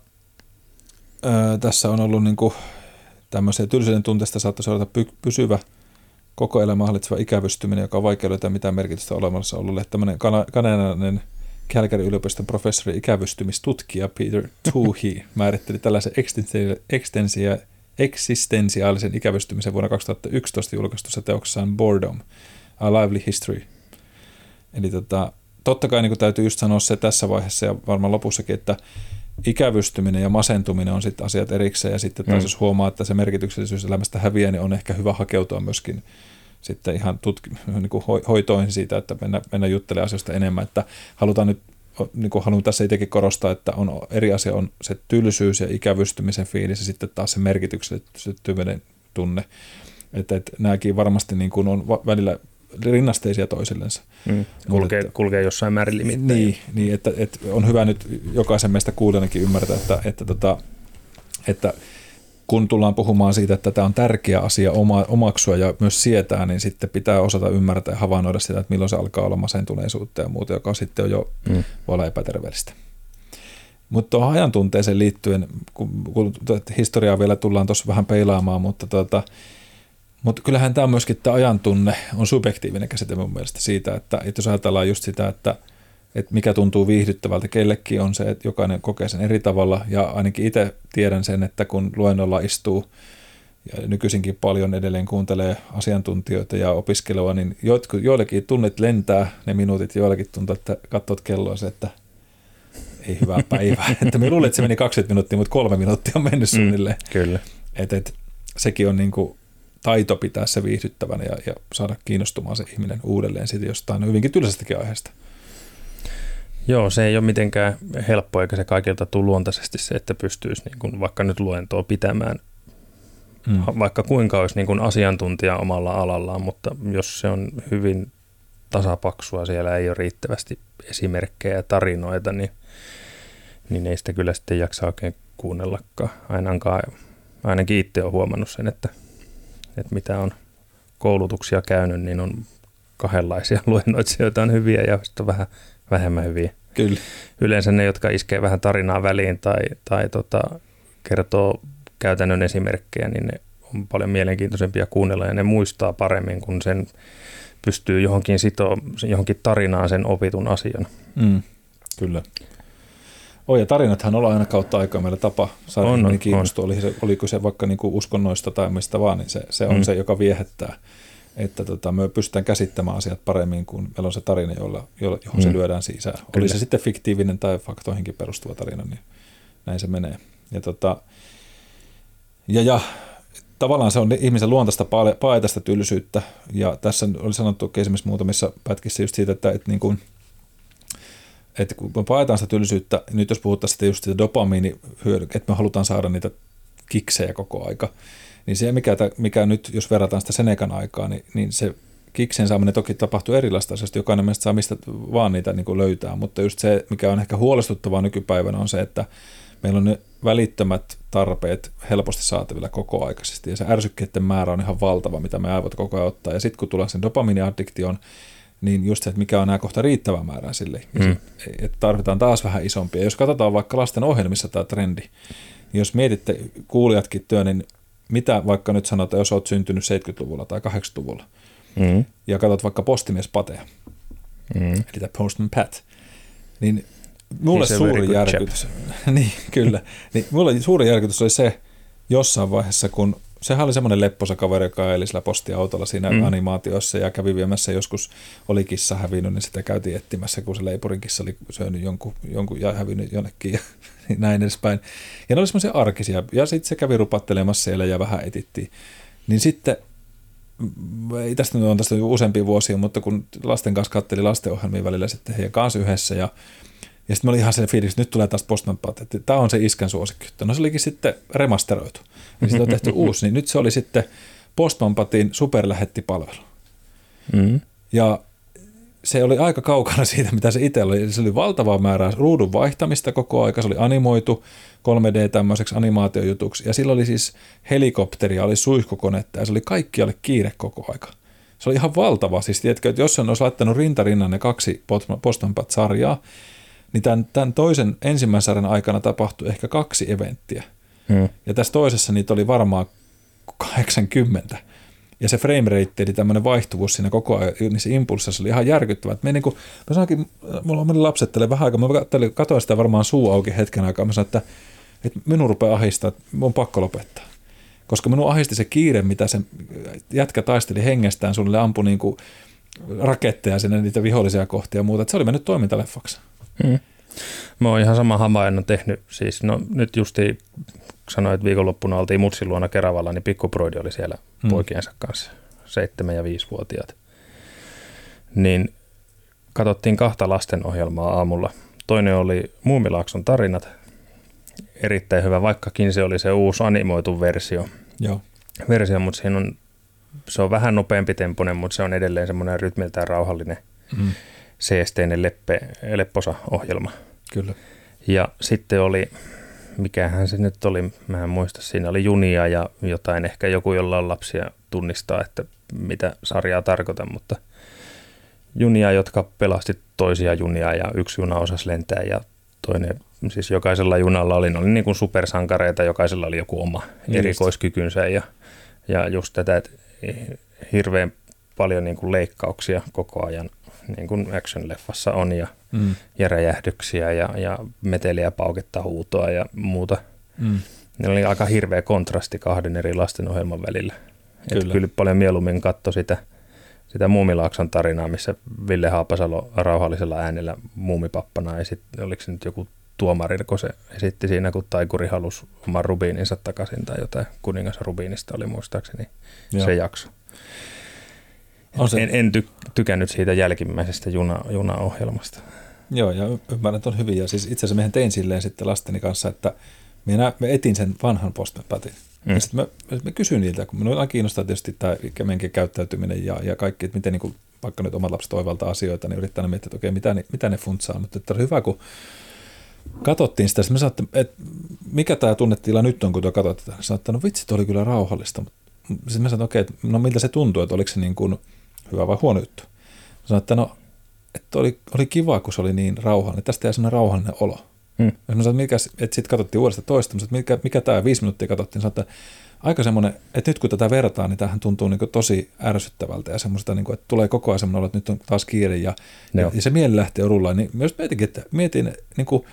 ää, tässä on ollut niin kuin, tämmöisiä tylsyyden tunteesta saattoi seurata py- pysyvä koko elämä hallitseva ikävystyminen, joka on vaikea löytää mitään merkitystä olemassa ollut. Tämmöinen kanadalainen Calgary yliopiston professori ikävystymistutkija Peter Tuhi [LAUGHS] määritteli tällaisen ekstensia, eksistensiaalisen ikävystymisen vuonna 2011 julkaistussa teoksessaan Boredom, A Lively History. Eli tota, totta kai niin täytyy just sanoa se tässä vaiheessa ja varmaan lopussakin, että ikävystyminen ja masentuminen on sitten asiat erikseen ja sitten taas mm. jos huomaa, että se merkityksellisyys elämästä häviää, niin on ehkä hyvä hakeutua myöskin sitten ihan tutki, niin kuin hoitoihin siitä, että mennä, mennä juttelemaan asioista enemmän, että halutaan nyt niin kuin haluan tässä itsekin korostaa, että on eri asia on se tylsyys ja ikävystymisen fiilis ja sitten taas se merkityksellinen tunne. Että, että nämäkin varmasti niin kuin on välillä rinnasteisia toisillensa. Mm. Kulkee, että, kulkee jossain määrin limittäin. Niin, niin että, että, on hyvä nyt jokaisen meistä kuulijanakin ymmärtää, että, että, tota, että kun tullaan puhumaan siitä, että tämä on tärkeä asia oma, omaksua ja myös sietää, niin sitten pitää osata ymmärtää ja havainnoida sitä, että milloin se alkaa olla masentuneisuutta ja muuta, joka sitten on jo mm. voi olla epäterveellistä. Mutta tuohon ajantunteeseen liittyen, kun, kun historiaa vielä tullaan tuossa vähän peilaamaan, mutta tota, mutta kyllähän tämä myöskin tämä ajantunne on subjektiivinen käsite mun mielestä siitä, että, että jos ajatellaan just sitä, että, että mikä tuntuu viihdyttävältä kellekin on se, että jokainen kokee sen eri tavalla ja ainakin itse tiedän sen, että kun luennolla istuu ja nykyisinkin paljon edelleen kuuntelee asiantuntijoita ja opiskelua, niin joillekin tunnet lentää ne minuutit, joillekin tuntuu, että katsot kelloa se, että ei hyvää [LAUGHS] päivää. että me luulen, että se meni 20 minuuttia, mutta kolme minuuttia on mennyt mm, suunnilleen. Mm, kyllä. Et, et, sekin on niin kuin taito pitää se viihdyttävänä ja, ja saada kiinnostumaan se ihminen uudelleen siitä jostain hyvinkin tylsästäkin aiheesta. Joo, se ei ole mitenkään helppo eikä se kaikilta tule luontaisesti se, että pystyisi niin kuin vaikka nyt luentoa pitämään, mm. vaikka kuinka olisi niin kuin asiantuntija omalla alallaan, mutta jos se on hyvin tasapaksua, siellä ei ole riittävästi esimerkkejä ja tarinoita, niin, niin ei sitä kyllä sitten jaksa oikein kuunnellakaan. Ainakaan, ainakin itse olen huomannut sen, että että mitä on koulutuksia käynyt, niin on kahdenlaisia [LAUGHS] luennoitsijoita on hyviä ja sitten vähän vähemmän hyviä. Kyllä. Yleensä ne, jotka iskee vähän tarinaa väliin tai, tai tota, kertoo käytännön esimerkkejä, niin ne on paljon mielenkiintoisempia kuunnella ja ne muistaa paremmin, kun sen pystyy johonkin sitoa, johonkin tarinaan sen opitun asian. Mm, kyllä. Oi, ja tarinathan on aina kautta aikaa meillä tapa saada on, on, kiinnostua, oli se, oliko se vaikka niin kuin uskonnoista tai mistä vaan, niin se, se on mm. se, joka viehättää. Että tota, me pystytään käsittämään asiat paremmin, kun meillä on se tarina, jolla, johon mm. se lyödään sisään. Kyllä. Oli se sitten fiktiivinen tai faktoihinkin perustuva tarina, niin näin se menee. Ja, tota, ja, ja tavallaan se on ihmisen luontaista paeta sitä tylsyyttä, ja tässä oli sanottu esimerkiksi muutamissa pätkissä just siitä, että, että niin kuin – että kun me paetaan sitä tylsyyttä, nyt jos puhuttaisiin just sitä dopamiinihyödykettä, että me halutaan saada niitä kiksejä koko aika, niin se, mikä, mikä nyt, jos verrataan sitä Senekan aikaa, niin, niin se kiksen saaminen toki tapahtuu erilaista asioista, jokainen meistä saa mistä vaan niitä niin kuin löytää, mutta just se, mikä on ehkä huolestuttavaa nykypäivänä, on se, että meillä on ne välittömät tarpeet helposti saatavilla koko aikaisesti, ja se ärsykkeiden määrä on ihan valtava, mitä me aivot koko ajan ottaa, ja sitten kun tulee sen dopaminiaddiktion, niin just se, että mikä on nämä kohta riittävä määrä sille. Mm. Että tarvitaan taas vähän isompia. Jos katsotaan vaikka lasten ohjelmissa tämä trendi, niin jos mietitte kuulijatkin työ, niin mitä vaikka nyt sanotaan, jos olet syntynyt 70-luvulla tai 80-luvulla, mm. ja katsot vaikka postimies Patea, mm. eli tämä Postman Pat, niin mulle He's suuri järkytys, [LAUGHS] niin kyllä, niin mulle suuri järkytys oli se jossain vaiheessa, kun sehän oli semmoinen lepposa kaveri, joka eli sillä postiautolla siinä mm. animaatiossa ja kävi viemässä joskus, oli kissa hävinnyt, niin sitä käytiin etsimässä, kun se leipurin kissa oli syönyt jonkun, jonkun ja hävinnyt jonnekin ja [LAUGHS] niin näin edespäin. Ja ne oli semmoisia arkisia, ja sitten se kävi rupattelemassa siellä ja vähän etittiin. Niin sitten ei tästä nyt on tästä useampia vuosia, mutta kun lasten kanssa katteli lastenohjelmia välillä sitten heidän kanssa yhdessä ja ja sitten mä olin ihan sen fiilis, että nyt tulee taas Postman Pat, että tämä on se iskän suosikki. No se olikin sitten remasteroitu. Ja sitten on tehty [LAUGHS] uusi, niin nyt se oli sitten Postman Patin superlähettipalvelu. Mm. Ja se oli aika kaukana siitä, mitä se itse oli. Se oli valtava määrä ruudun vaihtamista koko aika. Se oli animoitu 3D tämmöiseksi animaatiojutuksi. Ja sillä oli siis helikopteria, oli suihkukonetta ja se oli kaikkialle kiire koko aika. Se oli ihan valtava. Siis tiedätkö, että jos sen olisi laittanut rintarinnan ne kaksi Postman Pat-sarjaa, niin tämän, tämän toisen ensimmäisen sarjan aikana tapahtui ehkä kaksi eventtiä. Hmm. Ja tässä toisessa niitä oli varmaan 80. Ja se frame rate, eli tämmöinen vaihtuvuus siinä koko ajan, niissä impulseissa oli ihan järkyttävä. Me niin kuin, mä sanoinkin, mulla meni lapsettele vähän aikaa, mä katsoin sitä varmaan suu auki hetken aikaa, mä sanoin, että, että minun rupeaa ahistaa, että mun pakko lopettaa. Koska minun ahisti se kiire, mitä se jätkä taisteli hengestään, sulle ampui niin kuin raketteja sinne niitä vihollisia kohtia ja muuta. Että se oli mennyt toimintaleffaksi. Hmm. Mä oon ihan sama havainnon tehnyt. Siis no, nyt justi sanoin, että viikonloppuna oltiin Mutsin luona Keravalla, niin pikkuproidi oli siellä hmm. poikiensa kanssa, seitsemän ja viisivuotiaat. Niin katsottiin kahta lastenohjelmaa aamulla. Toinen oli Muumilaakson tarinat, erittäin hyvä, vaikkakin se oli se uusi animoitu versio. Joo. versio mutta siinä on se on vähän nopeampi temponen, mutta se on edelleen semmoinen rytmiltään rauhallinen mm. Seesteinen leppe, lepposa ohjelma. Kyllä. Ja sitten oli, mikähän se nyt oli, mä en muista, siinä oli junia ja jotain, ehkä joku, jolla on lapsia tunnistaa, että mitä sarjaa tarkoitan, mutta junia, jotka pelasti toisia junia ja yksi juna osasi lentää ja toinen, siis jokaisella junalla oli, oli niin kuin supersankareita, jokaisella oli joku oma Just. erikoiskykynsä ja, ja just tätä, että hirveän paljon niin kuin leikkauksia koko ajan niin kuin action-leffassa on ja, mm. ja räjähdyksiä ja, ja meteliä, pauketta, huutoa ja muuta. Mm. Ne oli aika hirveä kontrasti kahden eri lastenohjelman välillä. Kyllä. kyllä paljon mieluummin katso sitä, sitä Muumilaakson tarinaa, missä Ville Haapasalo rauhallisella äänellä muumipappana ja sitten oliko se nyt joku tuomari, kun se esitti siinä, kun taikuri halusi oman rubiininsa takaisin tai jotain kuningas rubiinista oli muistaakseni Joo. se jakso. On se. En, en ty, tykännyt siitä jälkimmäisestä juna, junaohjelmasta. Joo, ja ymmärrän, että on hyvin. Ja siis itse asiassa mehän tein silleen sitten lasteni kanssa, että minä, me etin sen vanhan postmanpätin. Mm. Ja sitten mä, mä kysyin niiltä, kun minua kiinnostaa tietysti tämä meidänkin käyttäytyminen ja, ja kaikki, että miten niin kuin, vaikka nyt omat lapset oivaltaa asioita, niin yrittää miettiä, että okei, mitä, ne, mitä ne funtsaa. Mutta että on hyvä, kun katsottiin sitä, me sanoin, että mikä tämä tunnetila nyt on, kun tuo katsotaan. Sanoin, että no vitsi, oli kyllä rauhallista. Sitten mä sanoin, että okei, no miltä se tuntuu, että oliko se niin kuin hyvä vai huono juttu. Mä sanoin, että no, että oli, oli kiva, kun se oli niin rauhallinen. Tästä jäi sellainen rauhallinen olo. Hmm. Ja mä sanoin, että, mikä, että sitten katsottiin uudesta toista, mutta mikä, mikä tämä viisi minuuttia katsottiin, sanoin, että aika semmoinen, että nyt kun tätä vertaa, niin tähän tuntuu niin tosi ärsyttävältä ja semmoista, niin kuin, että tulee koko ajan semmoinen olo, että nyt on taas kiire ja, ja, ja se mieli lähtee rullaan. Niin myös mietinkin, että mietin, niin kuin,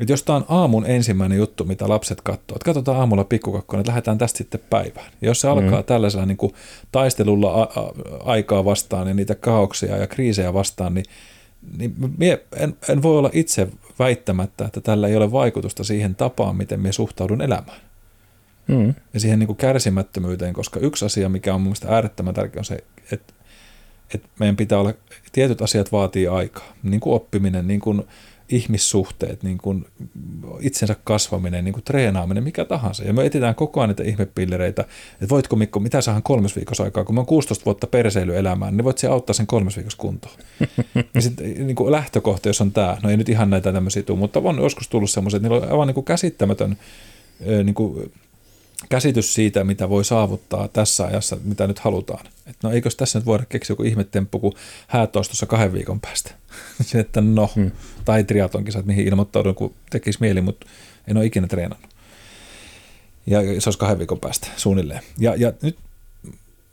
että jos tämä on aamun ensimmäinen juttu, mitä lapset katsoo, että katsotaan aamulla pikkukakkoon, että lähdetään tästä sitten päivään. Ja jos se alkaa mm. tällaisella niin kuin taistelulla a- a- aikaa vastaan ja niitä kaoksia ja kriisejä vastaan, niin, niin mie en, en voi olla itse väittämättä, että tällä ei ole vaikutusta siihen tapaan, miten me suhtaudun elämään. Mm. Ja siihen niin kuin kärsimättömyyteen, koska yksi asia, mikä on mun mielestä äärettömän tärkeä, on se, että, että meidän pitää olla, tietyt asiat vaatii aikaa, niin kuin oppiminen, niin kuin ihmissuhteet, niin kuin itsensä kasvaminen, niin kuin treenaaminen, mikä tahansa. Ja me etsitään koko ajan niitä ihmepillereitä, että voitko Mikko, mitä saahan kolmes viikossa aikaa, kun mä oon 16 vuotta elämään, niin voit se auttaa sen kolmes viikossa kuntoon. [LAUGHS] ja sitten niin kuin lähtökohta, jos on tämä, no ei nyt ihan näitä tämmöisiä tule, mutta on joskus tullut semmoiset, että niillä on aivan niin kuin käsittämätön niin kuin käsitys siitä, mitä voi saavuttaa tässä ajassa, mitä nyt halutaan. Et no eikös tässä nyt voida keksiä joku ihmetemppu, kun häät olisi tuossa kahden viikon päästä. [LAUGHS] Se, että no, hmm. tai triatlon mihin ilmoittaudun, kun tekisi mieli, mutta en ole ikinä treenannut. Ja se olisi kahden viikon päästä suunnilleen. Ja, ja nyt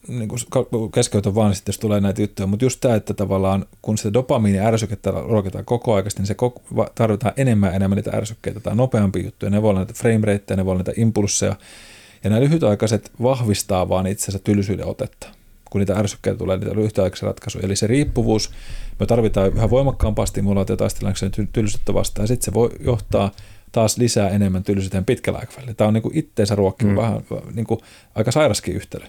niin kuin keskeytän vaan sitten, jos tulee näitä juttuja, mutta just tämä, että tavallaan kun sitä dopamiini ärsykettä ruokitaan koko ajan, niin se koko, tarvitaan enemmän ja enemmän niitä ärsykkeitä tai nopeampia juttuja. Ne voi olla näitä frame rateja, ne voi olla näitä impulsseja, ja nämä lyhytaikaiset vahvistaa vaan itsensä tylsyyden otetta, kun niitä ärsykkeitä tulee, niitä lyhytaikaisia ratkaisuja. Eli se riippuvuus, me tarvitaan yhä voimakkaampaa stimulaatiota taistellakseen tylsyyttä vastaan, ja sitten se voi johtaa taas lisää enemmän tylsyyteen pitkällä aikavälillä. Tämä on niin kuin itteensä ruokkiva, mm. vähän niin kuin aika sairaskin yhtälö.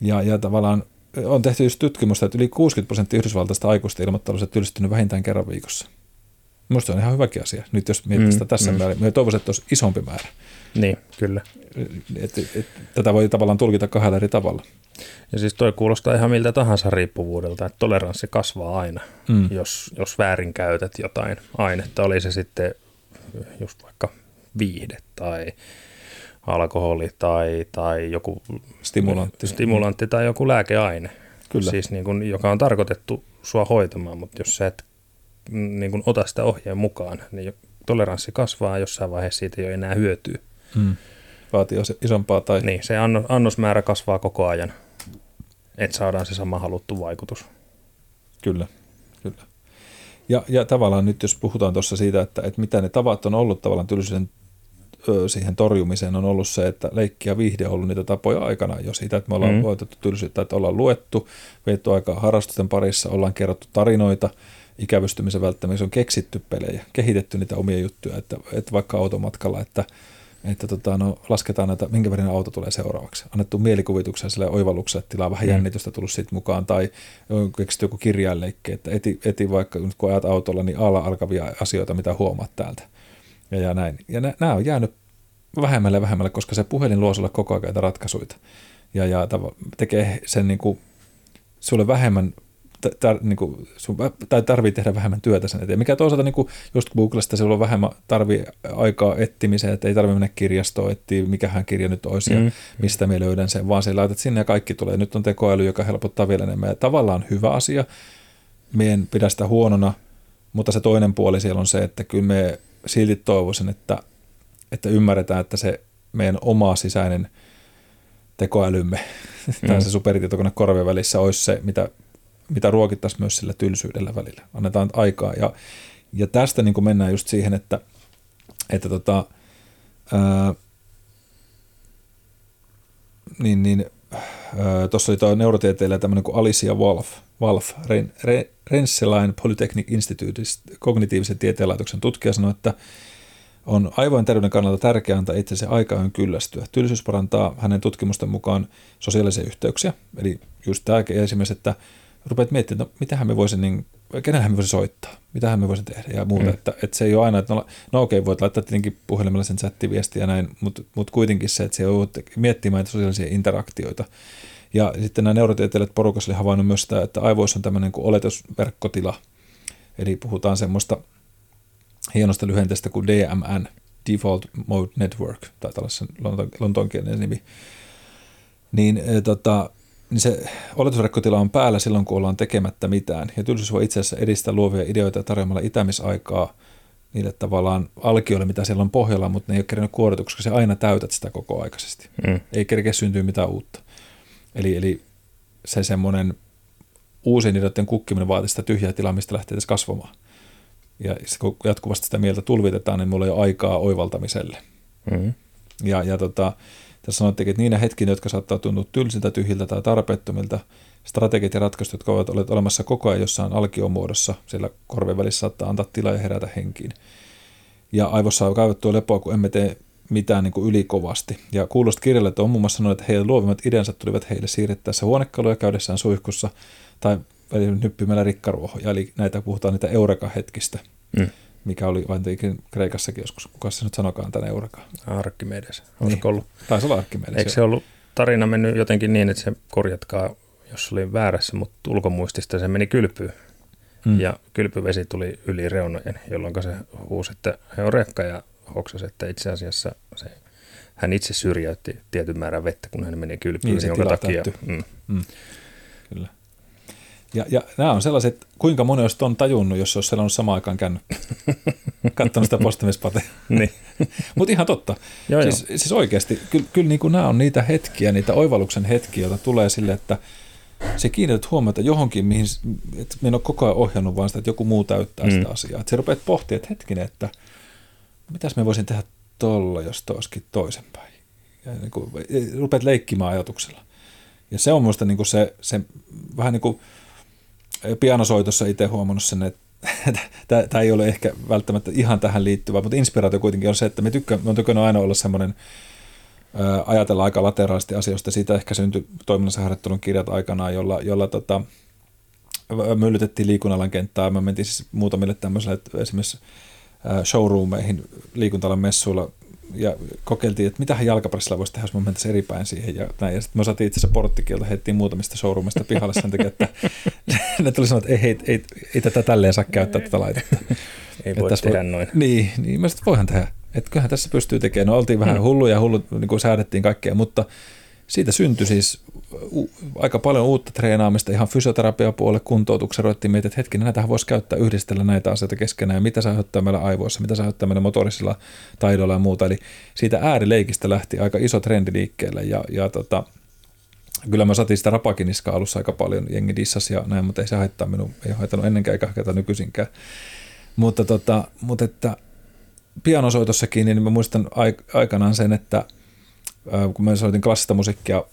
Ja, ja tavallaan on tehty just tutkimusta, että yli 60 prosenttia yhdysvaltaista aikuista ilmoittelusta tylsistynyt vähintään kerran viikossa. Minusta on ihan hyväkin asia. Nyt jos miettii mm, sitä tässä mm. määrin, minä toivoisin, että olisi isompi määrä. Niin, kyllä. Et, et, tätä voi tavallaan tulkita kahdella eri tavalla. Ja siis toi kuulostaa ihan miltä tahansa riippuvuudelta, että toleranssi kasvaa aina, mm. jos, jos väärin käytät jotain ainetta, oli se sitten just vaikka viihde tai alkoholi tai, tai joku stimulantti. stimulantti tai joku lääkeaine, Kyllä. Siis niin kun, joka on tarkoitettu sua hoitamaan, mutta jos sä et niin kun ota sitä ohjeen mukaan, niin toleranssi kasvaa jossain vaiheessa siitä ei ole enää hyötyä. Mm. Vaatii isompaa tai... Niin, se annosmäärä kasvaa koko ajan, että saadaan se sama haluttu vaikutus. Kyllä, kyllä. Ja, ja tavallaan nyt jos puhutaan tuossa siitä, että, että mitä ne tavat on ollut tavallaan tylsyyden siihen torjumiseen on ollut se, että leikki ja viihde on ollut niitä tapoja aikana jo siitä, että me ollaan mm. voitettu tylsyyttä, että ollaan luettu, vietty aikaa harrastusten parissa, ollaan kerrottu tarinoita, ikävystymisen välttämättä on keksitty pelejä, kehitetty niitä omia juttuja, että, että vaikka automatkalla, että, että tota, no, lasketaan näitä, minkä verran auto tulee seuraavaksi. Annettu mielikuvituksen sille oivallukselle, että tilaa vähän mm. jännitystä tullut siitä mukaan, tai on keksitty joku kirjainleikki, että eti, eti vaikka nyt kun ajat autolla, niin alla alkavia asioita, mitä huomaat täältä. Ja, ja näin. Ja nämä on jäänyt vähemmälle ja vähemmälle, koska se puhelin luo sulle koko ajan ratkaisuja. ja, ja tekee sen niin kuin, sulle vähemmän tar, niin kuin, sun, tai tarvii tehdä vähemmän työtä sen eteen. Mikä toisaalta niin kuin just Googlesta sulla on vähemmän tarvii aikaa etsimiseen, että ei tarvitse mennä kirjastoon etsiä, mikähän kirja nyt olisi mm. ja mistä me löydän sen, vaan se laitat sinne ja kaikki tulee. Nyt on tekoäly, joka helpottaa vielä enemmän ja tavallaan hyvä asia. Meidän pidä sitä huonona, mutta se toinen puoli siellä on se, että kyllä me silti toivoisin, että, että ymmärretään, että se meidän oma sisäinen tekoälymme mm. [LAUGHS] tai se superitietokone korvien välissä olisi se, mitä mitä ruokittaisiin myös sillä tylsyydellä välillä. Annetaan aikaa. Ja, ja tästä niin mennään just siihen, että, että tota, ää, niin, niin, tuossa oli tuo neurotieteilijä tämmöinen kuin Alicia Wolf, Wolf Ren, Ren, Rensselain Polytechnic Institute, kognitiivisen tieteenlaitoksen tutkija, sanoi, että on aivojen terveyden kannalta tärkeää antaa itsensä aikaan kyllästyä. Tylsyys parantaa hänen tutkimusten mukaan sosiaalisia yhteyksiä. Eli just tämä esimerkiksi, että rupeat miettimään, että no, mitähän me voisin, niin, kenellähän me voisin soittaa, mitähän me voisin tehdä ja muuta. Mm. Että, että, se ei ole aina, että no, no okei, voit laittaa tietenkin puhelimella sen chattiviestiä ja näin, mutta, mutta kuitenkin se, että se on miettimään sosiaalisia interaktioita. Ja sitten nämä neurotieteilijät porukassa oli havainnut myös sitä, että aivoissa on tämmöinen kuin oletusverkkotila. Eli puhutaan semmoista hienosta lyhenteestä kuin DMN, Default Mode Network, tai tällaisen lontoonkielinen nimi. Niin e, tota, niin se oletusrekkotila on päällä silloin, kun ollaan tekemättä mitään. Ja tylsyys voi itse asiassa edistää luovia ideoita tarjoamalla itämisaikaa niille tavallaan alkioille, mitä siellä on pohjalla, mutta ne ei ole kerännyt kuorituksi, koska se aina täytät sitä koko aikaisesti. Mm. Ei kerkeä syntyä mitään uutta. Eli, eli se semmoinen uusien ideoiden kukkiminen vaatii sitä tyhjää tilaa, mistä lähtee edes kasvamaan. Ja kun jatkuvasti sitä mieltä tulvitetaan, niin mulla ei ole aikaa oivaltamiselle. Mm. Ja, ja tota, tässä sanottiin, että niinä hetkinä, jotka saattaa tuntua tylsiltä, tyhjiltä tai tarpeettomilta, strategiat ja ratkaisut, jotka ovat olleet olemassa koko ajan jossain alkiomuodossa, siellä korven välissä saattaa antaa tilaa ja herätä henkiin. Ja aivossa on kaivettua lepoa, kun emme tee mitään niin kuin ylikovasti. Ja kuulosta kirjalle on muun muassa sanonut, että heidän luovimmat ideansa tulivat heille siirrettäessä huonekaluja käydessään suihkussa tai nyppimällä rikkaruohoja. Eli näitä puhutaan niitä eureka-hetkistä. Mm mikä oli vain Kreikassakin joskus. Kuka se nyt sanokaan tänne Eureka? Arkimedes. Olisiko niin. ollut? Taisi olla Arkimedes. Eikö se ollut tarina mennyt jotenkin niin, että se korjatkaa, jos oli väärässä, mutta ulkomuistista se meni kylpyyn. Hmm. Ja kylpyvesi tuli yli reunojen, jolloin se huusi, että he on rekka ja hoksasi, että itse asiassa se, hän itse syrjäytti tietyn määrän vettä, kun hän meni kylpyyn, niin, jonka takia. Mm. Mm. Kyllä. Ja, ja nämä on sellaiset, kuinka moni olisi on tajunnut, jos olisi sellainen samaan aikaan käynyt. [LAUGHS] Katsonut sitä postamispatea. niin. [LAUGHS] Mutta ihan totta. Joo, siis, joo. siis oikeasti, kyllä, kyllä niin kuin nämä on niitä hetkiä, niitä oivalluksen hetkiä, joita tulee sille, että se kiinnität huomiota johonkin, mihin että minä olen koko ajan ohjannut vaan sitä, että joku muu täyttää mm. sitä asiaa. Että sä rupeat pohtimaan, että hetkinen, että mitäs me voisin tehdä tolla, jos toiskin toisenpäin. Ja niin kuin, rupeat leikkimään ajatuksella. Ja se on minusta niin se, se vähän niin kuin pianosoitossa itse huomannut sen, että [LAUGHS] tämä ei ole ehkä välttämättä ihan tähän liittyvä, mutta inspiraatio kuitenkin on se, että me, tykkään, on tykännyt aina olla semmoinen ajatella aika lateraalisti asioista. Siitä ehkä syntyi toiminnassa harjoittelun kirjat aikanaan, jolla, jolla tota, myllytettiin liikunnalan kenttää. Me mentiin siis muutamille tämmöisille esimerkiksi showroomeihin liikuntalan messuilla ja kokeiltiin, että mitä jalkapressilla voisi tehdä, jos me mentäisiin eri päin siihen ja näin. Ja sitten me osaatiin itse asiassa porttikieltä, heittiin muutamista showroomista pihalle sen takia, että [LAUGHS] ne tuli sanoa, että ei, ei, ei, ei tätä tälleen saa käyttää tätä laitetta. [LAUGHS] Ei voi tehdä voi, noin. Niin, niin mä sitten voihan tehdä. Että kyllähän tässä pystyy tekemään. No oltiin vähän hmm. hulluja ja hullut, niin kuin säädettiin kaikkea, mutta siitä syntyi siis aika paljon uutta treenaamista ihan fysioterapiapuolelle kuntoutuksen. Ruvettiin miettiä, että hetkinen, näitä voisi käyttää yhdistellä näitä asioita keskenään ja mitä se aiheuttaa meillä aivoissa, mitä se aiheuttaa meillä motorisilla taidoilla ja muuta. Eli siitä äärileikistä lähti aika iso trendi liikkeelle ja, ja tota, kyllä mä saatiin sitä rapakiniskaa alussa aika paljon, jengi dissas ja näin, mutta ei se haittaa minun, ei haittanut ennenkään eikä haittaa nykyisinkään. Mutta, tota, mutta että pianosoitossakin, niin mä muistan aikanaan sen, että kun mä soitin klassista musiikkia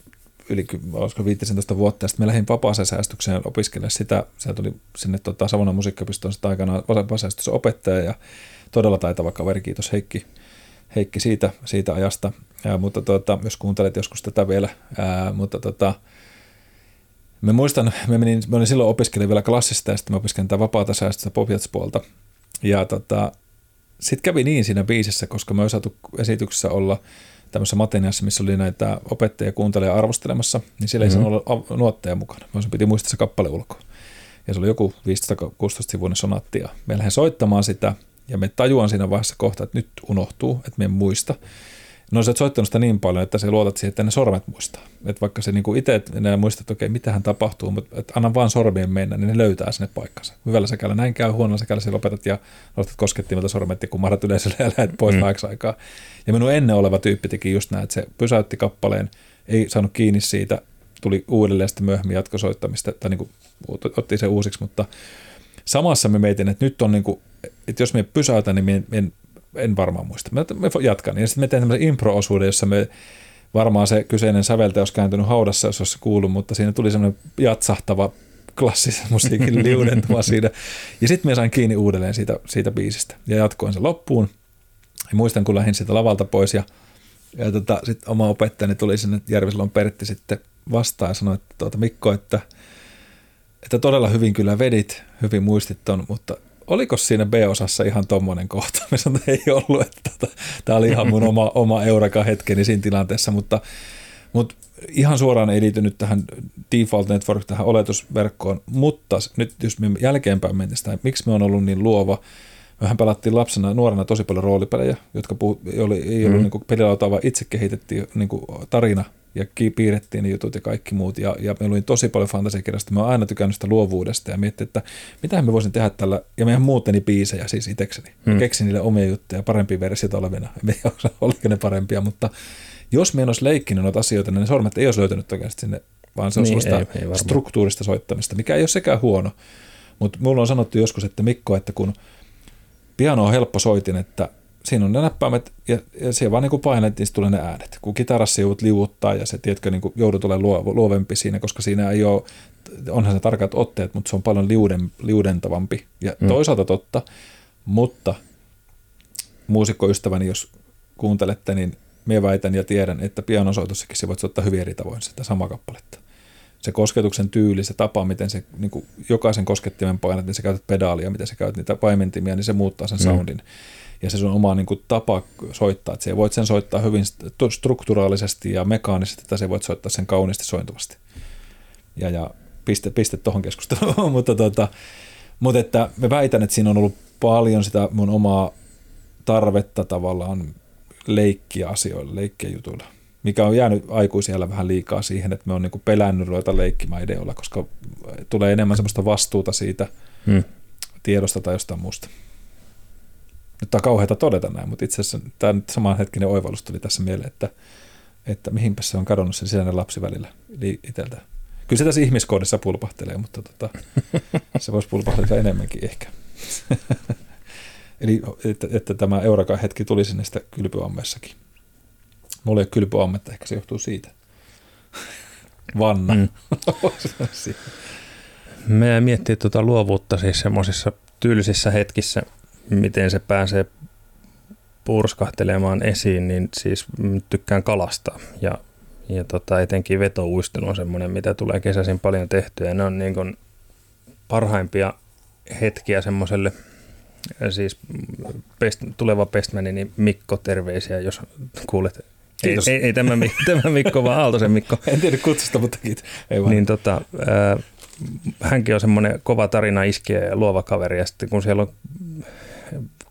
yli olisiko 15 vuotta, ja sitten mä lähdin vapaaseen säästykseen opiskelemaan sitä. Se tuli sinne tota, Savonnan musiikkiopistoon sitä aikana vapaaseen opettaja ja todella taitava kaveri, kiitos Heikki, Heikki siitä, siitä ajasta. Ja, mutta tota, jos kuuntelet joskus tätä vielä, ää, mutta tota, Mä muistan, mä, menin, mä olin silloin opiskelin vielä klassista ja sitten mä opiskelin tätä vapaata säästöstä Povjatspuolta. Ja tota, sitten kävi niin siinä biisissä, koska me saatu esityksessä olla tämmöisessä mateniassa, missä oli näitä opettajia kuuntelija arvostelemassa, niin siellä mm-hmm. ei mhm. saanut olla nuotteja mukana. Me piti muistaa se kappale ulkoa. Ja se oli joku 15-16 sivuinen sonatti ja me lähdin soittamaan sitä ja me tajuan siinä vaiheessa kohta, että nyt unohtuu, että me en muista. No sä oot soittanut sitä niin paljon, että sä luotat siihen, että ne sormet muistaa. Että vaikka se niinku itse enää muistat, että okei, mitähän tapahtuu, mutta että anna vaan sormien mennä, niin ne löytää sinne paikkansa. Hyvällä säkällä näin käy, huonolla säkällä sä lopetat ja nostat koskettimelta sormet ja kummarat yleisölle ja lähdet pois mm. aikaa. Ja minun ennen oleva tyyppi teki just näin, että se pysäytti kappaleen, ei saanut kiinni siitä, tuli uudelleen sitten myöhemmin jatkosoittamista, tai niin kuin, otti se uusiksi, mutta samassa me mietin, että nyt on niin kuin, että jos me pysäytän, niin me en, en varmaan muista. Mä, mä jatkan. Ja sitten me teen tämmöisen impro-osuuden, jossa me varmaan se kyseinen säveltäjä olisi kääntynyt haudassa, jos olisi kuullut, mutta siinä tuli semmoinen jatsahtava klassisen musiikin [LAUGHS] liudentuma siinä. Ja sitten me sain kiinni uudelleen siitä, siitä biisistä ja jatkoin sen loppuun. Ja muistan, kun lähdin siitä lavalta pois ja, ja tota, sitten oma opettajani tuli sinne, Järvisalon Pertti sitten vastaan ja sanoi, että tuota, Mikko, että, että todella hyvin kyllä vedit, hyvin muistit ton, mutta oliko siinä B-osassa ihan tommonen kohta? [LAUGHS] Mä sanoin, että ei ollut, että tota, tämä oli ihan mun oma, [LAUGHS] oma eureka hetkeni siinä tilanteessa, mutta, mutta ihan suoraan ei liity nyt tähän Default Network, tähän oletusverkkoon, mutta nyt jos me jälkeenpäin mentäisiin, miksi me on ollut niin luova, Mehän pelattiin lapsena nuorena tosi paljon roolipelejä, jotka puhu, oli, ei ollut mm. niin pelilautaa, vaan itse kehitettiin niin kuin tarina ja piirrettiin ne jutut ja kaikki muut. Ja, ja me luin tosi paljon fantasiakirjasta. Mä oon aina tykännyt sitä luovuudesta ja miettii, että mitä me voisin tehdä tällä. Ja mehän muutteni biisejä siis itsekseni. Mm. Keksin niille omia juttuja, parempia versioita olevina. Me oliko ne parempia, mutta jos me en olisi leikkinyt noita asioita, niin ne sormet ei olisi löytänyt oikeasti sinne, vaan se on niin, sellaista ei, ei struktuurista soittamista, mikä ei ole sekään huono. Mutta mulla on sanottu joskus, että Mikko, että kun piano on helppo soitin, että siinä on ne näppäimet ja, ja siellä vaan niin painat, niin tulee ne äänet. Kun kitarassa joudut liuuttaa ja se, tiedätkö, niin joudut olemaan luovempi siinä, koska siinä ei ole, onhan se tarkat otteet, mutta se on paljon liuden, liudentavampi. Ja mm. toisaalta totta, mutta muusikkoystäväni, jos kuuntelette, niin me väitän ja tiedän, että pianosoitossakin se voit soittaa hyvin eri tavoin sitä samaa kappaletta. Se kosketuksen tyyli, se tapa, miten se niin kuin jokaisen koskettimen painat, niin sä käytät pedaalia, miten sä käytät niitä paimentimia, niin se muuttaa sen mm. soundin ja se sun oma niin kuin, tapa soittaa, että voit sen soittaa hyvin strukturaalisesti ja mekaanisesti, että se voit soittaa sen kauniisti sointuvasti. Ja, ja piste, piste tuohon keskusteluun, [LAUGHS] mutta, tota, mutta että me väitän, että siinä on ollut paljon sitä mun omaa tarvetta tavallaan leikkiä asioilla, leikkiä jutuilla, mikä on jäänyt aikuisiellä vähän liikaa siihen, että me on niin pelännyt ruveta leikkimään ideoilla, koska tulee enemmän sellaista vastuuta siitä hmm. tiedosta tai jostain muusta. Nyt on kauheata todeta näin, mutta itse asiassa tämä nyt samanhetkinen oivallus tuli tässä mieleen, että, että mihinpä se on kadonnut se sisäinen lapsi välillä itseltä. Kyllä se tässä ihmiskoodissa pulpahtelee, mutta tota, [LAUGHS] se voisi pulpahtella enemmänkin ehkä. [LAUGHS] Eli että, että tämä Eurakan hetki tuli sinne sitä kylpyammessakin. Mulla ei ole kylpyammetta, ehkä se johtuu siitä. [LAUGHS] Vanna. Mm. Me miettii tuota luovuutta siis semmoisissa tyylisissä hetkissä – miten se pääsee purskahtelemaan esiin, niin siis tykkään kalastaa ja, ja tota, etenkin vetouistelu on semmoinen, mitä tulee kesäisin paljon tehtyä. Ja ne on niin kuin parhaimpia hetkiä semmoiselle, siis pest, tuleva pestmäni, niin Mikko, terveisiä, jos kuulet. Ei, ei, ei tämä, [LAUGHS] tämä Mikko, vaan Aaltosen Mikko. en tiedä kutsusta, mutta kiitos. Ei vaan. Niin tota, äh, hänkin on semmoinen kova tarina iskiä ja luova kaveri, ja sitten kun siellä on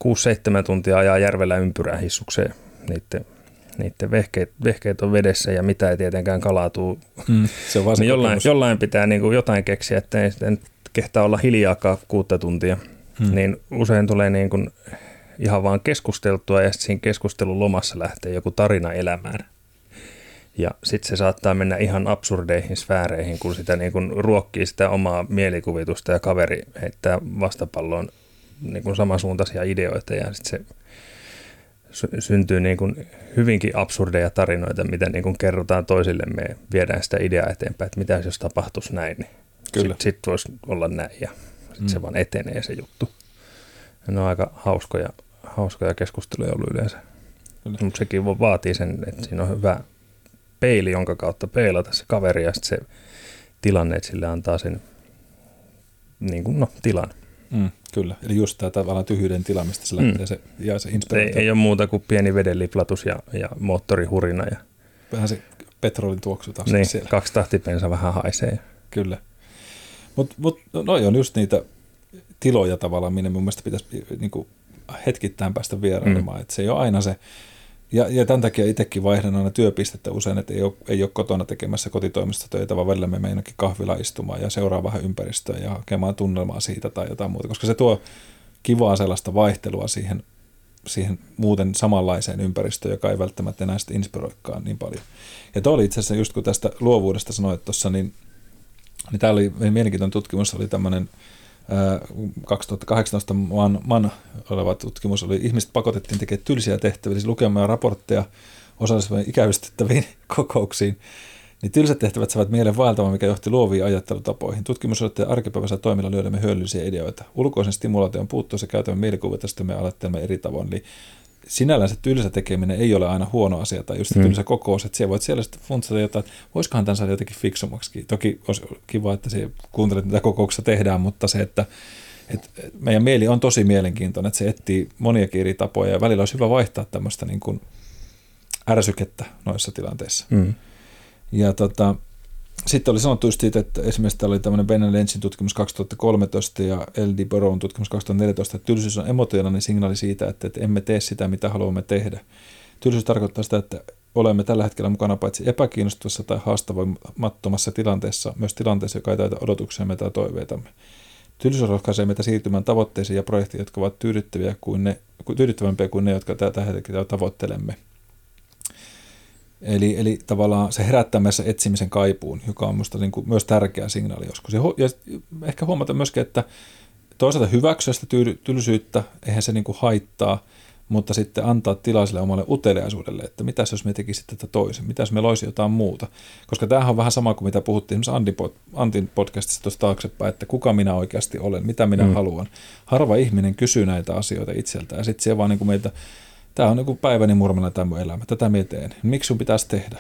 6-7 tuntia ajaa järvellä ympyrää hissukseen niiden, niiden vehkeet, vehkeet on vedessä ja mitä ei tietenkään kalaatuu. Mm, se on niin jollain, jollain pitää niin kuin jotain keksiä, että ei sitten kehtaa olla hiljaakaan kuutta tuntia. Mm. Niin usein tulee niin kuin ihan vaan keskusteltua ja sitten siinä keskustelun lomassa lähtee joku tarina elämään. Ja sitten se saattaa mennä ihan absurdeihin sfääreihin, kun sitä niin kun ruokkii sitä omaa mielikuvitusta ja kaveri heittää vastapalloon niin kuin samansuuntaisia ideoita ja sitten se syntyy niin kuin hyvinkin absurdeja tarinoita, mitä niin kuin kerrotaan toisillemme ja viedään sitä ideaa eteenpäin, että mitä jos tapahtuisi näin, niin sitten sit voisi olla näin ja sit mm. se vaan etenee se juttu. Ja ne on aika hauskoja, hauskoja keskusteluja ollut yleensä. Mutta sekin vaatii sen, että siinä on hyvä peili, jonka kautta peilata se kaveri ja sitten se tilanne, että sille antaa sen niin kuin, no, tilan. Mm, kyllä, eli just tämä tavallaan tyhjyyden tila, mistä se lähtee mm. se, ja se inspiraatio. Ei, ei ole muuta kuin pieni vedenliplatus ja, ja moottorihurina. Ja... Vähän se petrolin tuoksu taas niin, siellä. kaksi tahtipensa vähän haisee. Kyllä. Mutta mut, no, on just niitä tiloja tavallaan, minne mun mielestä pitäisi niin kuin hetkittäin päästä vierailemaan. Mm. Se ei ole aina se, ja, ja tämän takia itsekin vaihdan aina työpistettä usein, että ei ole, ei ole kotona tekemässä kotitoimistotöitä, vaan välillä me meinakin kahvila istumaan ja seuraa vähän ympäristöä ja hakemaan tunnelmaa siitä tai jotain muuta, koska se tuo kivaa sellaista vaihtelua siihen, siihen muuten samanlaiseen ympäristöön, joka ei välttämättä enää sitten inspiroikaan niin paljon. Ja tuo oli itse asiassa just kun tästä luovuudesta sanoit tuossa, niin, niin tämä oli mielenkiintoinen tutkimus, oli tämmöinen 2018 maan, maan oleva tutkimus oli, ihmiset pakotettiin tekemään tylsiä tehtäviä, siis lukemaan raportteja osallistumaan ikävystettäviin [LAUGHS] kokouksiin, niin tylsät tehtävät saavat mielen vaeltamaan, mikä johti luoviin ajattelutapoihin. Tutkimus oli, että arkipäiväisellä toimilla löydämme hyödyllisiä ideoita. Ulkoisen stimulaation puuttuessa käytämme mielikuvia, sitten me eri tavoin. Eli sinällään se tylsä tekeminen ei ole aina huono asia, tai just se mm. tylsä kokous, että siellä voit siellä sitten funtsata jotain, että voisikohan tämän saada jotenkin fiksummaksi. Toki olisi kiva, että se kuuntelet, mitä kokouksessa tehdään, mutta se, että, että meidän mieli on tosi mielenkiintoinen, että se etsii moniakin eri tapoja, ja välillä olisi hyvä vaihtaa tämmöistä niin kuin ärsykettä noissa tilanteissa. Mm. Ja tota, sitten oli sanottu just siitä, että esimerkiksi täällä oli tämmöinen Ben Lentzin tutkimus 2013 ja L.D. Burrown tutkimus 2014, että tylsyys on emotionaalinen signaali siitä, että, että emme tee sitä, mitä haluamme tehdä. Tylsyys tarkoittaa sitä, että olemme tällä hetkellä mukana paitsi epäkiinnostavassa tai haastavoimattomassa tilanteessa, myös tilanteessa, joka ei täytä odotuksiamme tai toiveitamme. Tylsyys rohkaisee meitä siirtymään tavoitteisiin ja projektiin, jotka ovat tyydyttäviä kuin ne, tyydyttävämpiä kuin ne, jotka tätä hetkellä tavoittelemme. Eli, eli tavallaan se herättää meissä etsimisen kaipuun, joka on minusta niin kuin myös tärkeä signaali joskus. Ja, ja ehkä huomata myöskin, että toisaalta hyväksyä sitä tylsyyttä, eihän se niin kuin haittaa, mutta sitten antaa tilaiselle omalle uteliaisuudelle, että mitä jos me tekisimme tätä toisin, mitä jos me loisi jotain muuta. Koska tämähän on vähän sama kuin mitä puhuttiin esimerkiksi Antin podcastissa tuossa taaksepäin, että kuka minä oikeasti olen, mitä minä mm. haluan. Harva ihminen kysyy näitä asioita itseltään ja sitten se vaan niin kuin meitä tämä on niin päiväni murmana tämä mun elämä, tätä mä teen. Myöksi sun pitäisi tehdä?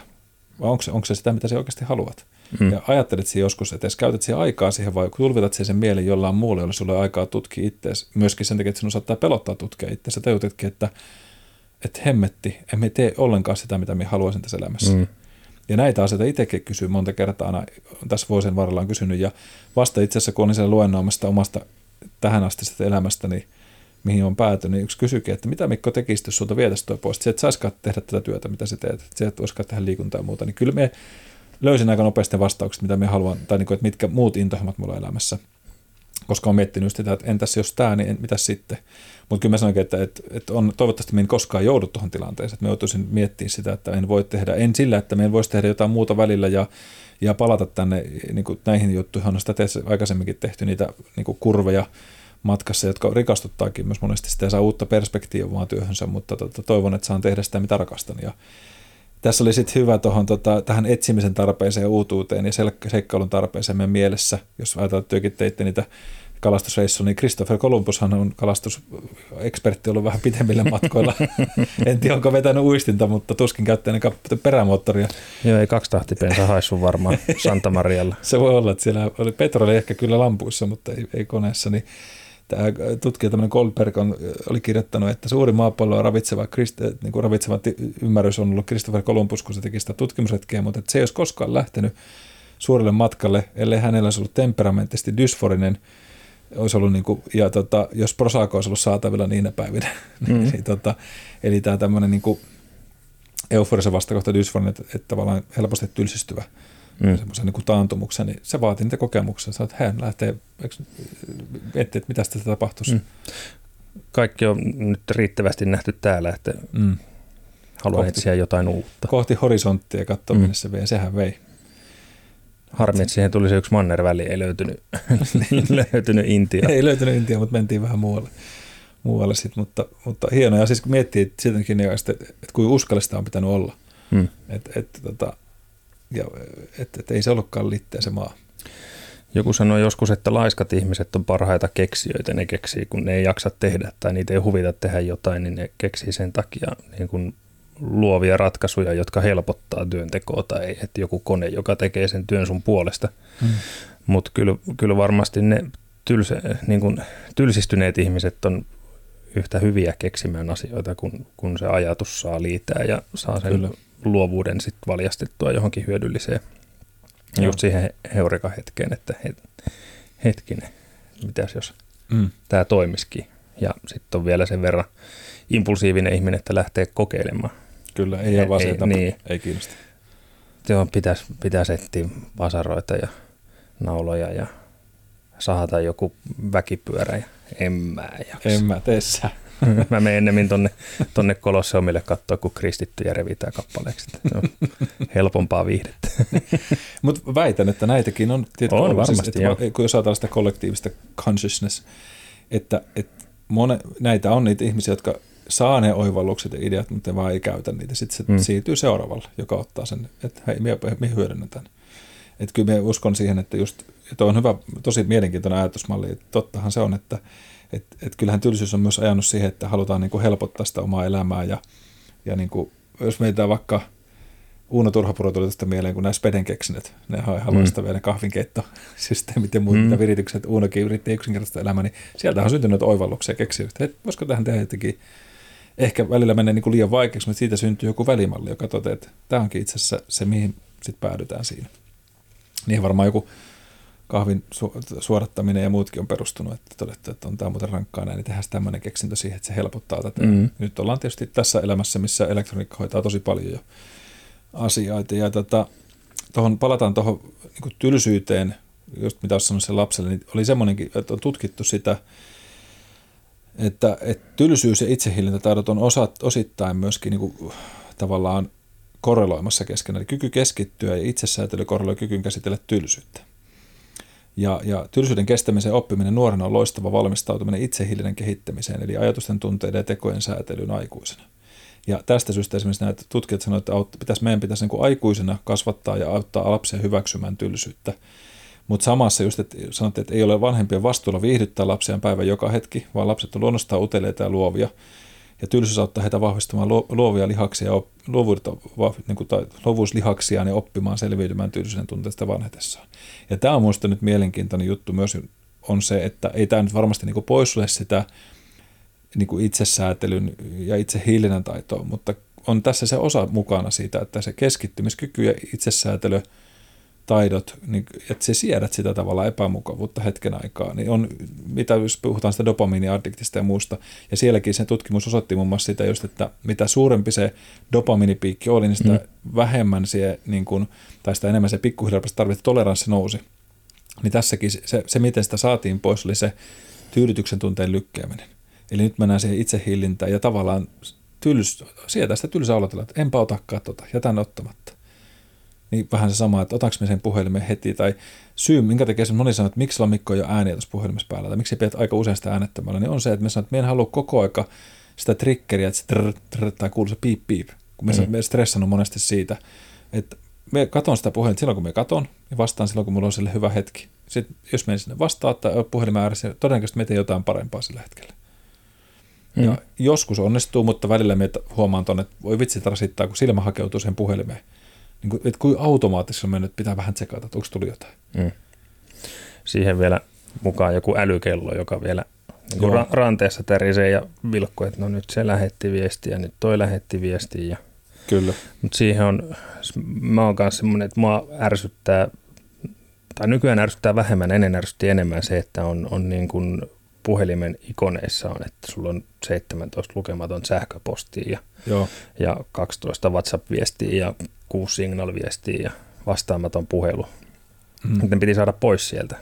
Vai onko se, onko se sitä, mitä sä oikeasti haluat? Mm. Ja ajattelet siihen joskus, että jos käytät siihen aikaa siihen vai tulvitat siihen sen mielen jollain muulle, jolle sulle aikaa tutkia itseäsi. Myöskin sen takia, että sinun saattaa pelottaa tutkia itseäsi. Tajutitkin, että, että hemmetti, emme tee ollenkaan sitä, mitä minä haluaisin tässä elämässä. Mm. Ja näitä asioita itsekin kysyy monta kertaa aina, tässä vuosien varrella on kysynyt. Ja vasta itse asiassa, kun olin siellä luennoimasta omasta tähän asti elämästä, niin mihin on päätynyt, niin yksi kysyikin, että mitä Mikko tekisi, jos sulta vietäisi tuo pois, että et saisikaan tehdä tätä työtä, mitä sä teet, että sä et voisikaan tehdä liikuntaa ja muuta, niin kyllä me löysin aika nopeasti vastaukset, mitä me haluan, tai niin kuin, että mitkä muut intohjelmat mulla on elämässä, koska on miettinyt sitä, että entäs jos tämä, niin mitä sitten. Mutta kyllä mä sanoinkin, että, että, että on, toivottavasti me en koskaan joudu tuohon tilanteeseen, että me joutuisin miettimään sitä, että en voi tehdä, en sillä, että me en voisi tehdä jotain muuta välillä ja, ja palata tänne niin kuin näihin juttuihin, on sitä aikaisemminkin tehty niitä niin kuin kurveja, matkassa, jotka rikastuttaakin myös monesti sitä ja saa uutta perspektiivaa omaan työhönsä, mutta tota, toivon, että saan tehdä sitä, mitä rakastan. Ja tässä oli sitten hyvä tohon, tota, tähän etsimisen tarpeeseen ja uutuuteen ja seikkailun tarpeeseen meidän mielessä, jos ajatellaan, että työkin teitte niitä kalastusreissu, niin Christopher Columbushan on kalastusekspertti ollut vähän pitemmillä [LAUGHS] matkoilla. en tiedä, onko vetänyt uistinta, mutta tuskin käyttänyt perämoottoria. Joo, ei kaksi tahtipensa haissu varmaan [LAUGHS] Santa Marialla. Se voi olla, että siellä oli petroli ehkä kyllä lampuissa, mutta ei, ei koneessa. Niin tämä tutkija tämmöinen Goldberg on, oli kirjoittanut, että suuri maapalloa ravitseva, niin kuin ravitseva ymmärrys on ollut Christopher Columbus, kun se teki sitä tutkimusretkeä, mutta että se ei olisi koskaan lähtenyt suurelle matkalle, ellei hänellä olisi ollut temperamenttisesti dysforinen, olisi ollut niin kuin, ja tota, jos prosako olisi ollut saatavilla niinä päivinä, [LAUGHS] niin, mm. niin, tota, eli tämä tämmöinen niin euforisen vastakohta dysforinen, että, että tavallaan helposti tylsistyvä mm. semmoisen niin taantumuksen, niin se vaatii niitä kokemuksia. Sä että hän lähtee miettimään, että mitä sitä tapahtuisi. Mm. Kaikki on nyt riittävästi nähty täällä, että mm. haluan kohti, etsiä jotain uutta. Kohti horisonttia ja katsoa, mm. se vei. Sehän vei. Harmi, että siihen tuli se yksi mannerväli, ei löytynyt, löytynyt [LAUGHS] Intia. ei löytynyt Intia, mutta mentiin vähän muualle, muualle sit, mutta, mutta hienoa. siis kun miettii että, että, että kuinka uskallista on pitänyt olla. Hmm. Että, että, tota, ja että, että ei se ollutkaan litteä se maa. Joku sanoi joskus, että laiskat ihmiset on parhaita keksijöitä, ne keksii, kun ne ei jaksa tehdä tai niitä ei huvita tehdä jotain, niin ne keksii sen takia niin kuin luovia ratkaisuja, jotka helpottaa työntekoa tai että joku kone, joka tekee sen työn sun puolesta. Hmm. Mutta kyllä, kyllä varmasti ne tylsä, niin kuin, tylsistyneet ihmiset on yhtä hyviä keksimään asioita, kun, kun se ajatus saa liitää ja saa sen Kyllä. Luovuuden sitten valjastettua johonkin hyödylliseen. Joo. Just siihen heureka-hetkeen, että hetkinen, mitäs jos mm. tämä toimisikin. Ja sitten on vielä sen verran impulsiivinen ihminen, että lähtee kokeilemaan. Kyllä, ei ole vaan ei, niin. ei kiinnosta. Joo, pitäisi, pitäisi etsiä vasaroita ja nauloja ja sahata joku väkipyörä ja en mä jaksa. En mä tee. [LAUGHS] mä menen ennemmin tonne, tonne Kolosseumille katsoa, kun kristittyjä revitään kappaleeksi. Se on [LAUGHS] helpompaa viihdettä. [LAUGHS] Mutta väitän, että näitäkin on. Tiedätkö, on varmasti, siis, että Kun jos ajatellaan sitä kollektiivista consciousness, että, että mone, näitä on niitä ihmisiä, jotka saa ne oivallukset ja ideat, mutta vaan ei käytä niitä. Sitten se mm. siirtyy seuraavalle, joka ottaa sen, että hei, me, me hyödynnetään. Että kyllä me uskon siihen, että just, että on hyvä, tosi mielenkiintoinen ajatusmalli, että tottahan se on, että et, et kyllähän tylsyys on myös ajanut siihen, että halutaan niin kuin helpottaa sitä omaa elämää ja, ja niin kuin, jos meitä vaikka Uuno Turhapuro tuli tästä mieleen, kun nämä Speden keksinnöt, ne on ihan loistavia, mm. ne kahvinkeitttosysteemit ja muut, mm. viritykset Uunokin yritti yksinkertaista elämää, niin sieltä on syntynyt oivalluksia keksinyt, että voisiko tähän tehdä jotenkin, ehkä välillä menee niin kuin liian vaikeaksi, mutta siitä syntyy joku välimalli, joka toteaa, että tämä onkin itse asiassa se, mihin sitten päädytään siinä. Niin varmaan joku kahvin su- suodattaminen ja muutkin on perustunut, että todettu, että on tämä muuten rankkaa näin, niin tehdään tämmöinen keksintö siihen, että se helpottaa tätä. Mm-hmm. Nyt ollaan tietysti tässä elämässä, missä elektroniikka hoitaa tosi paljon jo asioita. Ja tota, tohon, palataan tuohon niin tylsyyteen, just mitä olisin sanonut sen lapselle, niin oli semmoinenkin, että on tutkittu sitä, että, että tylsyys ja itsehillintätaidot on osa, osittain myöskin niin kuin, tavallaan korreloimassa keskenään. Eli kyky keskittyä ja itsesäätely korreloi kykyyn käsitellä tylsyyttä. Ja, ja tylsyyden kestämisen oppiminen nuorena on loistava valmistautuminen itsehillinen kehittämiseen, eli ajatusten, tunteiden ja tekojen säätelyyn aikuisena. Ja tästä syystä esimerkiksi näitä tutkijat sanoivat, että pitäisi, meidän pitäisi niin kuin aikuisena kasvattaa ja auttaa lapsia hyväksymään tylsyyttä. Mutta samassa just, että sanottiin, että ei ole vanhempien vastuulla viihdyttää lapsiaan päivän joka hetki, vaan lapset on luonnostaan uteleita ja luovia – ja tylsyys auttaa heitä vahvistamaan luovia lihaksia, luovuutta, niin kuin, tai luovuuslihaksia ja oppimaan selviytymään tylsyyden tunteesta vanhetessaan. Ja tämä on minusta nyt mielenkiintoinen juttu myös on se, että ei tämä nyt varmasti niin poissulje sitä niin itsesäätelyn ja itse hillinnän taitoa, mutta on tässä se osa mukana siitä, että se keskittymiskyky ja itsesäätely – taidot, niin, että se siedät sitä tavalla epämukavuutta hetken aikaa, niin on, mitä jos puhutaan sitä dopamiiniaddiktista ja muusta, ja sielläkin se tutkimus osoitti muun muassa sitä just, että mitä suurempi se dopamiinipiikki oli, niin sitä mm. vähemmän se, niin kuin, tai sitä enemmän se pikkuhiljaa tarvitse toleranssi nousi. Niin tässäkin se, se, miten sitä saatiin pois, oli se tyydytyksen tunteen lykkääminen. Eli nyt mennään siihen itsehillintään ja tavallaan tyls, sieltä sitä tylsä olotella, että enpä otakaan tota, jätän ottamatta niin vähän se sama, että otaks me sen puhelimen heti, tai syy, minkä takia moni sanoo, että miksi on Mikko jo ääniä tuossa puhelimessa päällä, tai miksi pidät aika usein sitä äänettömällä, niin on se, että me sanotaan, että me en halua koko aika sitä triggeriä, että se trrr, trrr, tai kuuluu se piip piip, kun me, mm. me stressannut monesti siitä, että me katon sitä puhelinta silloin, kun me katon, ja vastaan silloin, kun mulla on sille hyvä hetki. Sitten jos me sinne vastaa tai puhelimen ääressä, todennäköisesti me teen jotain parempaa sillä hetkellä. Mm. Ja joskus onnistuu, mutta välillä me huomaan tuonne, että voi vitsi rasittaa, kun silmä hakeutuu sen puhelimeen niin kuin, että kuin automaattisesti mennyt, pitää vähän tsekata, että onko tuli jotain. Mm. Siihen vielä mukaan joku älykello, joka vielä niin kuin ra- ranteessa tärisee ja vilkkuu, että no nyt se lähetti viestiä, nyt toi lähetti viestiä. Ja... Kyllä. Mutta siihen on, mä oon kanssa semmoinen, että mua ärsyttää, tai nykyään ärsyttää vähemmän, ennen ärsytti enemmän se, että on, on niin kuin puhelimen ikoneissa on, että sulla on 17 lukematon sähköpostia ja, Joo. ja 12 WhatsApp-viestiä ja kuusi signal-viestiä ja vastaamaton puhelu. Mm. Ne piti saada pois sieltä.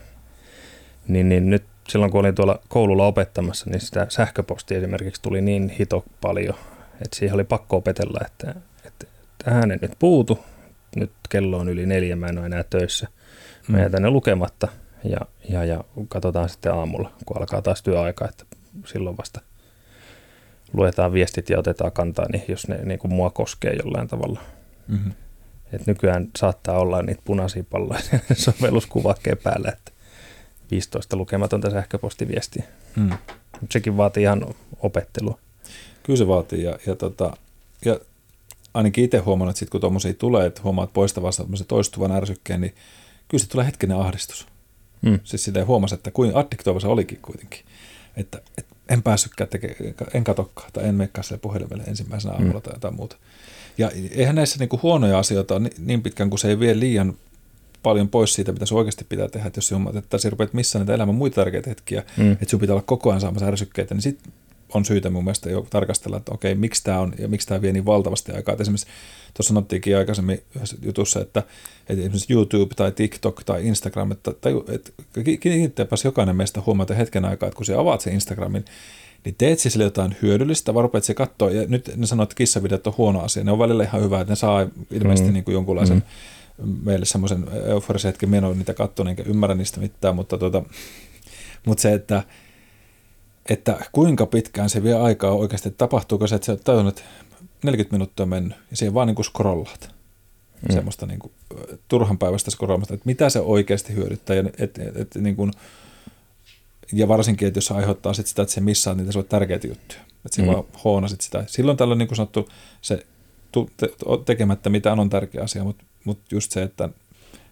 Niin, niin nyt silloin kun olin tuolla koululla opettamassa, niin sitä sähköpostia esimerkiksi tuli niin hito paljon, että siihen oli pakko opetella, että, että tähän ei nyt puutu. Nyt kello on yli neljä, mä en ole enää töissä. Mä mm. jätän ne lukematta ja, ja, ja katsotaan sitten aamulla, kun alkaa taas työaika, että silloin vasta luetaan viestit ja otetaan kantaa, niin jos ne niin kuin mua koskee jollain tavalla – Mm-hmm. Et nykyään saattaa olla niitä punaisia palloja [LAUGHS] sovelluskuvaakkeen päällä, että 15 lukematonta sähköpostiviestiä. Mm. Mutta sekin vaatii ihan opettelua. Kyllä se vaatii ja, ja, tota, ja ainakin itse huomannut, että sit kun tuommoisia tulee, että huomaat poistavassa toistuvan ärsykkeen, niin kyllä se tulee hetkinen ahdistus. Mm. Siis silleen huomasi, että kuin addiktoiva se olikin kuitenkin. Että, että en päässytkään tekemään, en katokkaan tai en menekään sille puhelimelle ensimmäisenä aamulla mm. tai jotain muuta. Ja eihän näissä niinku huonoja asioita ole niin pitkään, kun se ei vie liian paljon pois siitä, mitä se oikeasti pitää tehdä. Että jos sinun, että sinä rupeat missään niitä elämän muita tärkeitä hetkiä, mm. että sinun pitää olla koko ajan saamassa ärsykkeitä, niin sitten on syytä mun mielestä jo tarkastella, että okei, miksi tämä on ja miksi tämä vie niin valtavasti aikaa. Että esimerkiksi tuossa sanottiinkin aikaisemmin yhdessä jutussa, että, että esimerkiksi YouTube tai TikTok tai Instagram, että, tai, että kiinnittääpäs jokainen meistä huomata hetken aikaa, että kun sä avaat sen Instagramin, niin teet siis sille jotain hyödyllistä, vaan rupeat se katsoa, ja nyt ne sanoo, että kissavideot on huono asia, ne on välillä ihan hyvä, että ne saa ilmeisesti mm. niin kuin jonkunlaisen mm. meille semmoisen euforisen hetken menoon niitä katsoa, enkä ymmärrä niistä mitään, mutta, tuota, mutta se, että, että kuinka pitkään se vie aikaa oikeasti, että tapahtuuko se, että sä tajunnut, että 40 minuuttia on mennyt, ja siihen vaan niin kuin scrollaat. Mm. Semmoista niin kuin, turhan päivästä scrollaamasta, että mitä se oikeasti hyödyttää, ja, et, et, et, niin kuin, ja varsinkin, että jos se aiheuttaa sit sitä, että se missaa niitä sulle tärkeitä juttuja. Että mm. vaan hoonasit sitä. Silloin tällöin niin kuin sanottu, se te, tekemättä mitään on tärkeä asia, mutta, mutta just se, että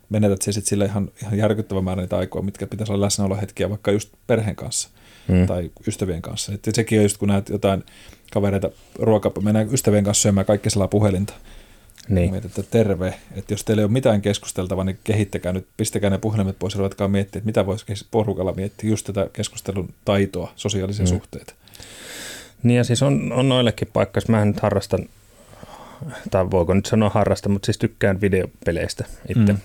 menetät se sitten sille ihan, ihan järkyttävän määrän niitä aikoja, mitkä pitäisi olla läsnäolohetkiä vaikka just perheen kanssa mm. tai ystävien kanssa. Et sekin on just, kun näet jotain kavereita ruoka, mennään ystävien kanssa syömään kaikki sellainen puhelinta. Niin. Mietit, että terve, että jos teillä ei ole mitään keskusteltavaa, niin kehittäkää nyt, pistäkää ne puhelimet pois ja ruvetkaa miettiä, että mitä voisi porukalla miettiä, just tätä keskustelun taitoa, sosiaalisia mm. suhteita. Niin ja siis on, on noillekin paikka, jos mä nyt harrastan, tai voiko nyt sanoa harrasta, mutta siis tykkään videopeleistä itse. Mm.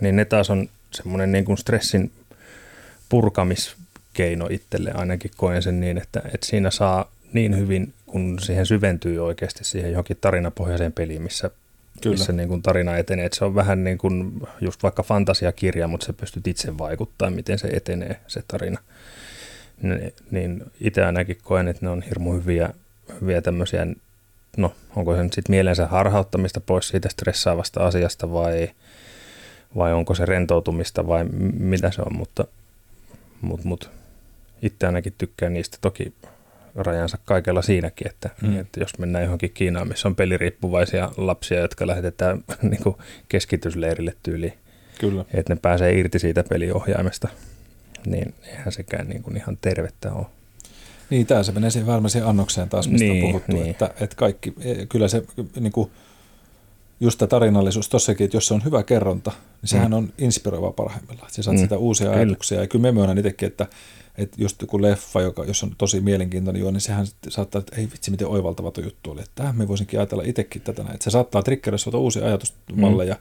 Niin ne taas on semmoinen niin kuin stressin purkamiskeino itselle, ainakin koen sen niin, että, että siinä saa niin hyvin, kun siihen syventyy oikeasti siihen johonkin tarinapohjaiseen peliin, missä, Kyllä. missä niin kuin tarina etenee. Että se on vähän niin kuin just vaikka fantasiakirja, mutta se pystyt itse vaikuttaa, miten se etenee, se tarina. Niin itse ainakin koen, että ne on hirmu hyviä, hyviä tämmöisiä, no onko se nyt sitten mielensä harhauttamista pois siitä stressaavasta asiasta vai, vai onko se rentoutumista vai mitä se on, mutta, mutta, mutta itse ainakin tykkään niistä. Toki rajansa kaikella siinäkin, että, mm. että jos mennään johonkin Kiinaan, missä on peliriippuvaisia lapsia, jotka lähetetään [LAUGHS] niin kuin keskitysleirille tyyliin, Kyllä. että ne pääsee irti siitä peliohjaimesta, niin eihän sekään niin kuin ihan tervettä ole. Niin, tämä se menee siihen varmaan annokseen taas, mistä niin, on puhuttu, niin. että, että kaikki, e, kyllä se niin kuin, just tämä tarinallisuus tossakin, että jos se on hyvä kerronta, niin sehän mm. on inspiroiva parhaimmillaan. Sä saat mm. sitä uusia kyllä. ajatuksia. Ja kyllä me myönnän itsekin, että että just joku leffa, joka, jos on tosi mielenkiintoinen juo, niin sehän saattaa, että ei vitsi, miten oivaltava tuo juttu oli. Että tähän me voisinkin ajatella itsekin tätä näin. Että se saattaa triggerissa uusia ajatusmalleja mm.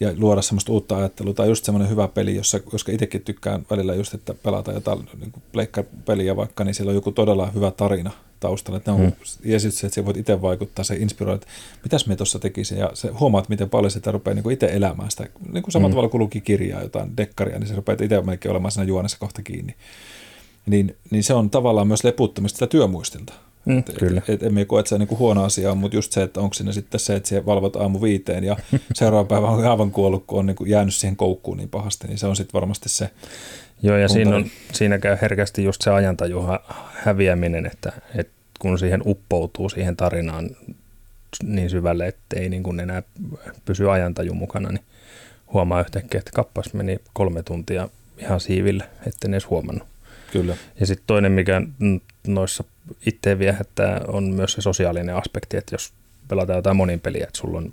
Ja luoda semmoista uutta ajattelua. Tai just semmoinen hyvä peli, jossa, koska itsekin tykkään välillä just, että pelata jotain niin peliä vaikka, niin siellä on joku todella hyvä tarina taustalla. Että ne on, mm. Ja sitten että voit itse vaikuttaa, se inspiroi, että mitäs me tuossa tekisin. Ja se huomaat, miten paljon sitä rupeaa niin itse elämään sitä. Niin kuin samalla mm. tavalla kuin luki kirjaa, jotain dekkaria, niin se rupeaa itse melkein olemaan siinä juonessa kohta kiinni. Niin, niin se on tavallaan myös leputtamista sitä työmuistilta. Mm, et, kyllä. Et, et, emme koe, että se on niin huono asia, mutta just se, että onko siinä sitten se, että siellä valvot aamu viiteen ja [LAUGHS] seuraava päivä on aivan kuollut, kun on niin kuin jäänyt siihen koukkuun niin pahasti, niin se on sitten varmasti se. Joo, ja siinä, on, siinä käy herkästi just se ajantaju häviäminen, että, että kun siihen uppoutuu siihen tarinaan niin syvälle, että ei niin kuin enää pysy ajantaju mukana, niin huomaa yhtäkkiä, että kappas meni kolme tuntia ihan siiville, etten edes huomannut. Kyllä. Ja sitten toinen, mikä noissa itse viehättää, on myös se sosiaalinen aspekti, että jos pelataan jotain monin peliä, että sulla on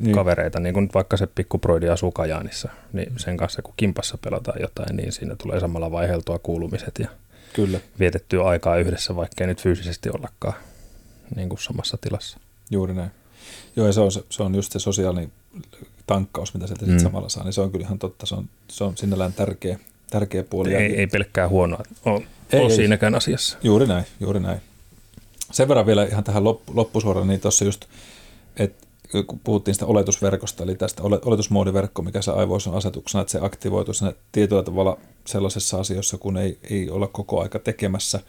niin. kavereita, niin kuin vaikka se pikkuproidi asuu Kajaanissa, niin sen kanssa kun kimpassa pelataan jotain, niin siinä tulee samalla vaiheltua kuulumiset ja Kyllä. vietettyä aikaa yhdessä, vaikka ei nyt fyysisesti ollakaan niin kuin samassa tilassa. Juuri näin. Joo, ja se on, se on just se sosiaalinen tankkaus, mitä sieltä mm. samalla saa, niin se on kyllä ihan totta, se on, se on sinällään tärkeä, tärkeä puoli. Ei, ei pelkkää huonoa ole, ei, ole ei, siinäkään asiassa. Juuri näin, juuri näin. Sen verran vielä ihan tähän loppusuoraan, niin tuossa just, että kun puhuttiin sitä oletusverkosta, eli tästä oletusmoodiverkko, mikä se aivoissa on asetuksena, että se aktivoituu sinne tietyllä tavalla sellaisessa asiassa, kun ei, ei olla koko aika tekemässä.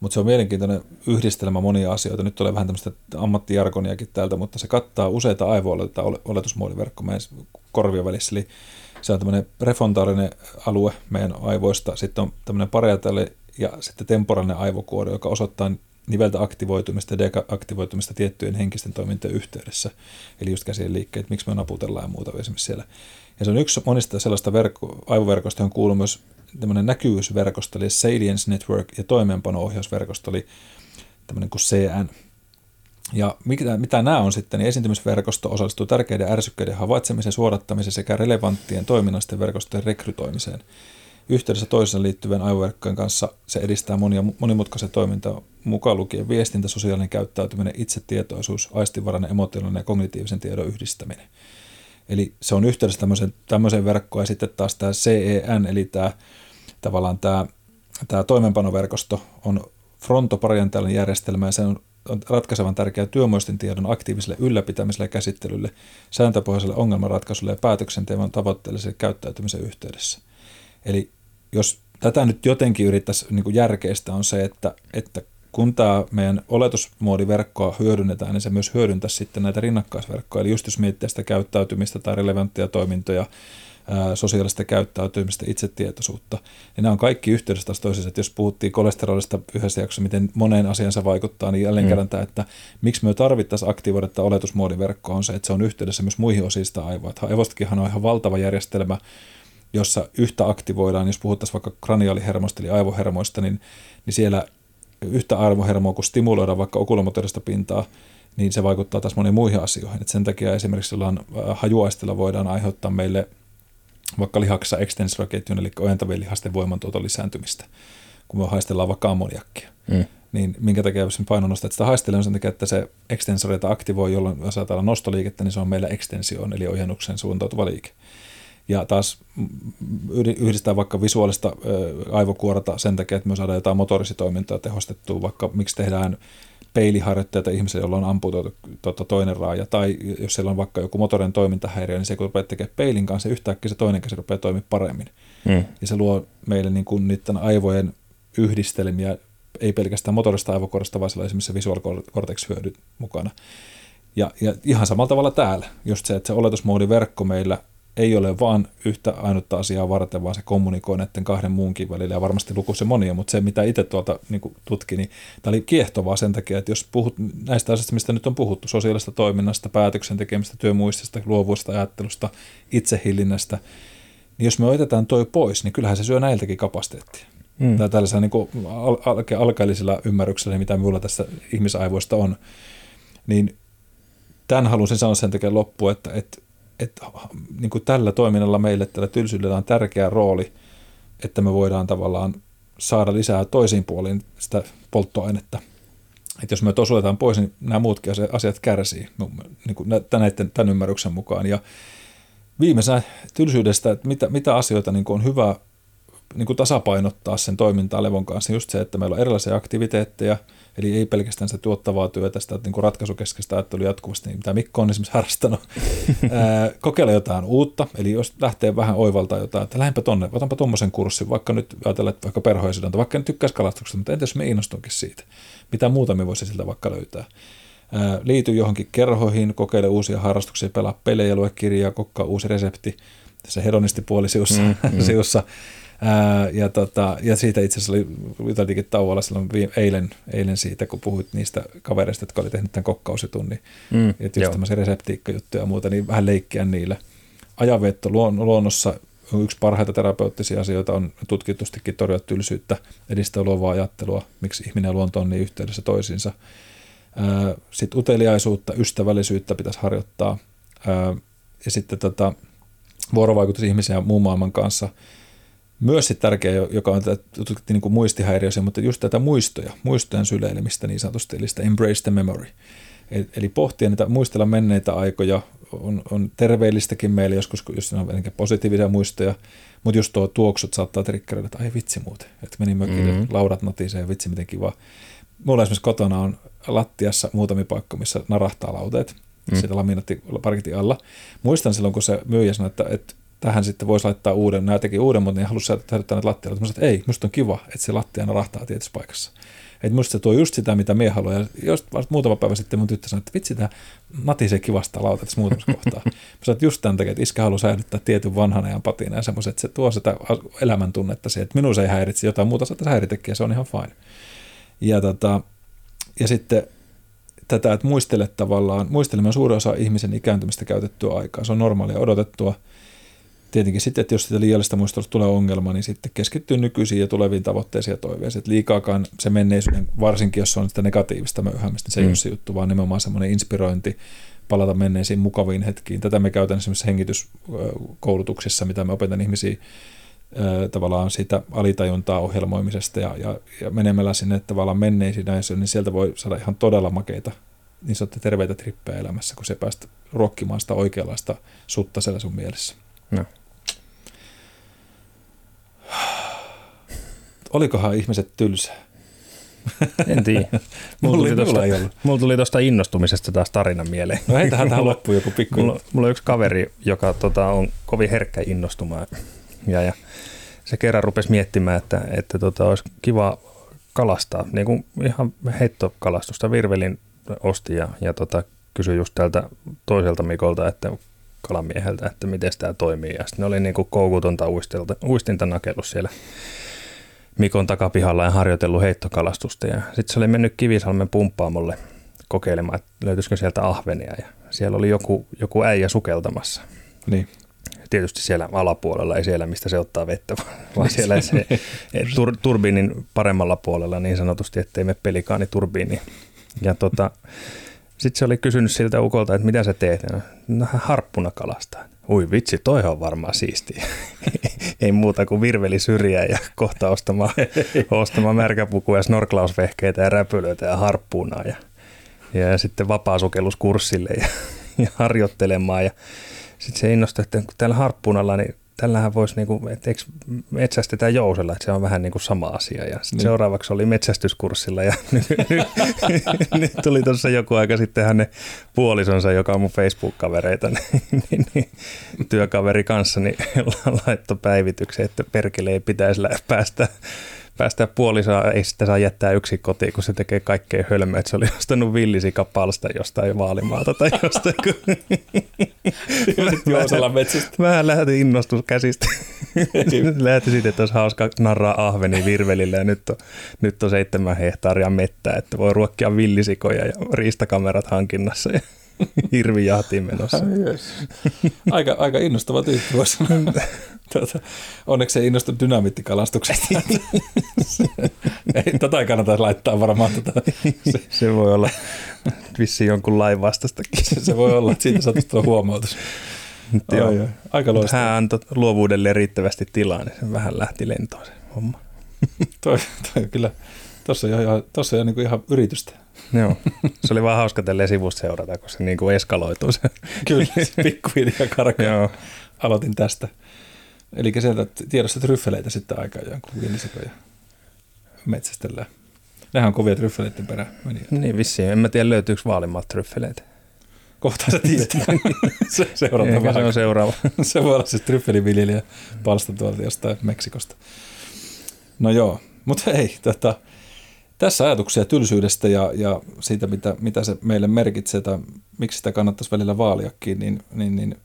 Mutta se on mielenkiintoinen yhdistelmä monia asioita. Nyt tulee vähän tämmöistä ammattijarkoniakin täältä, mutta se kattaa useita aivoalueita oletusmoodiverkko meidän korvien välissä. Eli se on tämmöinen prefontaalinen alue meidän aivoista, sitten on tämmöinen pariatali ja sitten temporaalinen aivokuori, joka osoittaa niveltä aktivoitumista ja deaktivoitumista tiettyjen henkisten toimintojen yhteydessä. Eli just käsien liikkeet, miksi me naputellaan ja muuta esimerkiksi siellä. Ja se on yksi monista sellaista verkko, aivoverkosta, johon kuuluu myös tämmöinen näkyvyysverkosto, eli Salience Network, ja toimeenpano-ohjausverkosto, eli tämmöinen kuin CN. Ja mitä, mitä nämä on sitten, niin esiintymisverkosto osallistuu tärkeiden ärsykkeiden havaitsemiseen, suodattamiseen sekä relevanttien toiminnallisten verkostojen rekrytoimiseen. Yhteydessä toisessa liittyvien aivoverkkojen kanssa se edistää monia monimutkaisia toimintaa, mukaan lukien viestintä, sosiaalinen käyttäytyminen, itsetietoisuus, aistivarainen, emotionaalinen ja kognitiivisen tiedon yhdistäminen. Eli se on yhteydessä tämmöiseen, tämmöiseen verkkoon ja sitten taas tämä CEN, eli tämä tavallaan tämä, tämä toimenpanoverkosto on frontoparientaalinen järjestelmä ja se on, ratkaisevan tärkeä työmuistin tiedon aktiiviselle ylläpitämiselle ja käsittelylle, sääntöpohjaiselle ongelmanratkaisulle ja päätöksenteon tavoitteelliselle käyttäytymisen yhteydessä. Eli jos tätä nyt jotenkin yrittäisi niin järkeistä on se, että, että kun tämä meidän oletusmoodiverkkoa hyödynnetään, niin se myös hyödyntää sitten näitä rinnakkaisverkkoja. Eli just jos miettii sitä käyttäytymistä tai relevanttia toimintoja, sosiaalista käyttäytymistä, itsetietoisuutta, niin nämä on kaikki yhteydessä taas toisessa. Että jos puhuttiin kolesterolista yhdessä jaksossa, miten moneen asiaan se vaikuttaa, niin jälleen mm. kerran tämä, että miksi me tarvittaisiin aktivoida tämä oletusmoodiverkkoa on se, että se on yhteydessä myös muihin osista aivoa. Aivostakinhan on ihan valtava järjestelmä, jossa yhtä aktivoidaan, jos puhuttaisiin vaikka kraniaalihermosta eli aivohermoista, niin, niin siellä yhtä aivohermoa, kun stimuloidaan vaikka okulomotorista pintaa, niin se vaikuttaa taas moniin muihin asioihin. Et sen takia esimerkiksi silloin äh, hajuaistilla voidaan aiheuttaa meille vaikka lihaksessa ekstensoroketjun, eli ojentavien lihasten voimantuoton lisääntymistä, kun me haistellaan vaikka ammoniakkia. Mm. Niin minkä takia jos paino nostaa, että sitä haistelee on sen takia, että se ekstensoreita aktivoi, jolloin jos ajatellaan nostoliikettä, niin se on meillä ekstensioon, eli ojennuksen suuntautuva liike. Ja taas yhdistää vaikka visuaalista aivokuorta sen takia, että me saadaan jotain motorisitoimintaa tehostettua, vaikka miksi tehdään peiliharjoitteita ihmisille, jolla on amputoitu tuota, toinen raaja, tai jos siellä on vaikka joku motorinen toimintahäiriö, niin se kun rupeaa tekemään peilin kanssa, yhtäkkiä se toinen käsi rupeaa toimimaan paremmin. Mm. Ja se luo meille niin kuin niiden aivojen yhdistelmiä, ei pelkästään motorista aivokorista, vaan esimerkiksi visual cortex hyödyt mukana. Ja, ja ihan samalla tavalla täällä, just se, että se oletusmoodiverkko meillä ei ole vaan yhtä ainutta asiaa varten, vaan se kommunikoi näiden kahden muunkin välillä ja varmasti se monia, mutta se mitä itse tuolta niin tutki, niin tämä oli kiehtovaa sen takia, että jos puhut näistä asioista, mistä nyt on puhuttu, sosiaalista toiminnasta, päätöksen tekemistä, työmuistista, luovuista ajattelusta, itsehillinnästä, niin jos me otetaan toi pois, niin kyllähän se syö näiltäkin kapasiteettia. Mm. Tai tällaisella niin al- al- alkeellisella ymmärryksellä, mitä minulla tässä ihmisaivoista on, niin tämän halusin sanoa sen takia loppuun, että, että että niin kuin tällä toiminnalla meille, tällä tylsyydellä on tärkeä rooli, että me voidaan tavallaan saada lisää toisiin puoliin sitä polttoainetta. Että jos me tosuletaan pois, niin nämä muutkin asiat kärsii niin kuin näiden, tämän ymmärryksen mukaan. Ja viimeisenä tylsyydestä, että mitä, mitä asioita niin on hyvä niin kuin tasapainottaa sen toimintaa levon kanssa, just se, että meillä on erilaisia aktiviteetteja – Eli ei pelkästään se tuottavaa työtä, sitä niin ratkaisukeskeistä ajattelua jatkuvasti, mitä Mikko on esimerkiksi harrastanut. [LAUGHS] Kokeilla jotain uutta, eli jos lähtee vähän oivaltaa jotain, että lähdenpä tonne, otanpa tuommoisen kurssin, vaikka nyt ajatellaan, että vaikka perhoisidonta, vaikka nyt tykkäisi kalastuksesta, mutta entäs me innostunkin siitä? Mitä muuta me voisi siltä vaikka löytää? liity johonkin kerhoihin, kokeile uusia harrastuksia, pelaa pelejä, lue kirjaa, kokkaa uusi resepti, tässä hedonistipuoli siussa, mm, mm. siussa Ää, ja, tota, ja siitä itse asiassa oli juteltiinkin tauolla silloin viime, eilen, eilen siitä, kun puhuit niistä kavereista, jotka oli tehnyt tämän kokkausjutun, mm, että just tämmöisiä reseptiikkajuttuja ja muuta, niin vähän leikkiä niillä. Ajanveetto luon, luonnossa yksi parhaita terapeuttisia asioita on tutkitustikin torjua tylsyyttä, edistää luovaa ajattelua, miksi ihminen ja luonto on niin yhteydessä toisiinsa. Sitten uteliaisuutta, ystävällisyyttä pitäisi harjoittaa ja sitten tota, vuorovaikutus ihmisen ja muun maailman kanssa – myös sitten tärkeä, joka on tutkittiin niin kuin muistihäiriöisiä, mutta just tätä muistoja, muistojen syleilemistä niin sanotusti, eli sitä embrace the memory. Eli pohtia niitä, muistella menneitä aikoja, on, on terveellistäkin meille joskus, jos on positiivisia muistoja, mutta just tuo tuoksut saattaa triggeröidä, että ai vitsi muuten, että meni mökille, mm-hmm. laudat natisee ja vitsi miten kiva. Mulla esimerkiksi kotona on lattiassa muutamia paikkoja, missä narahtaa lauteet, mm. sitä laminaattiparkitin alla. Muistan silloin, kun se myyjä sanoi, että, että tähän sitten voisi laittaa uuden, nämä teki uuden, mutta ne halusi säilyttää näitä lattialle. Mä sanoin, että ei, musta on kiva, että se lattia aina rahtaa tietyssä paikassa. Että musta se tuo just sitä, mitä mie haluan. Ja vasta muutama päivä sitten mun tyttö sanoi, että vitsi, tämä natisee kivasta lauta tässä muutamassa kohtaa. Mä sanoin, just tämän takia, että iskä haluaa säilyttää tietyn vanhan ajan patina ja semmoisen, että se tuo sitä elämäntunnetta siihen, että minun se ei häiritse, jotain muuta saattaa häiritäkin ja se on ihan fine. Ja tota, ja sitten tätä, että muistele tavallaan, muistelemme suurin osa ihmisen ikääntymistä käytettyä aikaa. Se on normaalia odotettua. Tietenkin sitten, että jos sitä liiallista muistelusta tulee ongelma, niin sitten keskittyy nykyisiin ja tuleviin tavoitteisiin ja toiveisiin. Että liikaakaan se menneisyyden, varsinkin jos on sitä negatiivista möyhäämistä, niin se mm. ei ole se juttu, vaan nimenomaan semmoinen inspirointi, palata menneisiin mukaviin hetkiin. Tätä me käytän esimerkiksi hengityskoulutuksissa, mitä me opetan ihmisiä tavallaan siitä alitajuntaa ohjelmoimisesta ja, ja, ja menemällä sinne tavallaan menneisiin näissä, niin sieltä voi saada ihan todella makeita niin sanotte terveitä trippejä elämässä, kun se päästä ruokkimaan sitä oikeanlaista sutta siellä sun mielessä. No. Olikohan ihmiset tylsää? En tiedä. [LAUGHS] Mulla, tuli tosta, mulla tuli tuosta innostumisesta taas tarina mieleen. No heitähän tähän loppuun joku pikku. Mulla, mulla on yksi kaveri, joka tota, on kovin herkkä innostumaan. Ja, ja se kerran rupesi miettimään, että, että tota, olisi kiva kalastaa, niin kuin ihan heittokalastusta. Virvelin osti ja, ja tota, kysyi just tältä toiselta Mikolta, että kalamieheltä, että miten tämä toimii. Ja sitten oli niin kuin koukutonta uistinta nakellut siellä Mikon takapihalla ja harjoitellut heittokalastusta. Ja sitten se oli mennyt Kivisalmen pumppaamolle kokeilemaan, että löytyisikö sieltä ahvenia. Ja siellä oli joku, joku äijä sukeltamassa. Niin. Tietysti siellä alapuolella, ei siellä, mistä se ottaa vettä, vaan siellä [LAUGHS] se tur, turbiinin paremmalla puolella niin sanotusti, ettei me pelikaani turbiini. Ja tota, sitten se oli kysynyt siltä ukolta, että mitä sä teet. No, harppuna kalastaa. Ui vitsi, toi on varmaan siistiä. [LAUGHS] Ei muuta kuin virveli syrjää ja kohta ostamaan, ostamaan märkäpukuja, snorklausvehkeitä ja räpylöitä ja harppuunaa. Ja, ja sitten vapaasukelluskurssille ja, ja harjoittelemaan. Ja sitten se innostui, että kun täällä harppuunalla, niin tällähän voisi, niinku, että eikö metsästetään jousella, että se on vähän niin kuin sama asia. Ja niin. seuraavaksi oli metsästyskurssilla ja [LAUGHS] nyt, nyt tuli tuossa joku aika sitten hänen puolisonsa, joka on mun Facebook-kavereita, [LAUGHS] niin, niin, niin, työkaveri kanssa, niin [LAUGHS] laittoi päivityksen, että perkele ei pitäisi päästä päästä puolisoa, ei sitä saa jättää yksi kotiin, kun se tekee kaikkea hölmöä. Että se oli ostanut villisikapalsta jostain vaalimaalta tai jostain. [LAUGHS] Jousella metsästä. Vähän lähti innostus käsistä. lähti siitä, että olisi hauska narraa ahveni virvelillä ja nyt on, nyt on seitsemän hehtaaria mettää, että voi ruokkia villisikoja ja riistakamerat hankinnassa. Ja [LAUGHS] hirvijahtiin menossa. Aika, aika innostava tyyppi voisi sanoa. [LAUGHS] Tuota, onneksi ei innostu dynamittikalastuksesta. [LAUGHS] ei, tota ei kannata laittaa varmaan. Tota. Se, se voi olla vissi jonkun lain vastastakin. se, se voi olla, että siitä saataisiin tulla huomautus. Joo, joo. Aika loistava. Hän antoi luovuudelle riittävästi tilaa, niin se vähän lähti lentoon se homma. toi, toi kyllä, tuossa on jo, tossa on jo niin ihan yritystä. Joo, se oli vaan hauska tälleen sivusta seurata, kun se niin kuin eskaloituu se. Kyllä, [LAUGHS] pikkuhiljaa karkaa. Joo. Aloitin tästä. Eli sieltä tiedosta tryffeleitä sitten aikaa jonkun villisikoja metsästellään. Nehän on kovia tryffeleiden perä. Niin vissiin. En mä tiedä löytyykö Vaalimaalta tryffeleitä. Kohta [LAUGHS] se tietää. se, seuraava se on seuraava. se voi olla siis tryffeliviljelijä palsta tuolta jostain Meksikosta. No joo, mutta ei, tota, tässä ajatuksia tylsyydestä ja, ja siitä, mitä, mitä se meille merkitsee tai miksi sitä kannattaisi välillä vaaliakin, niin, niin, niin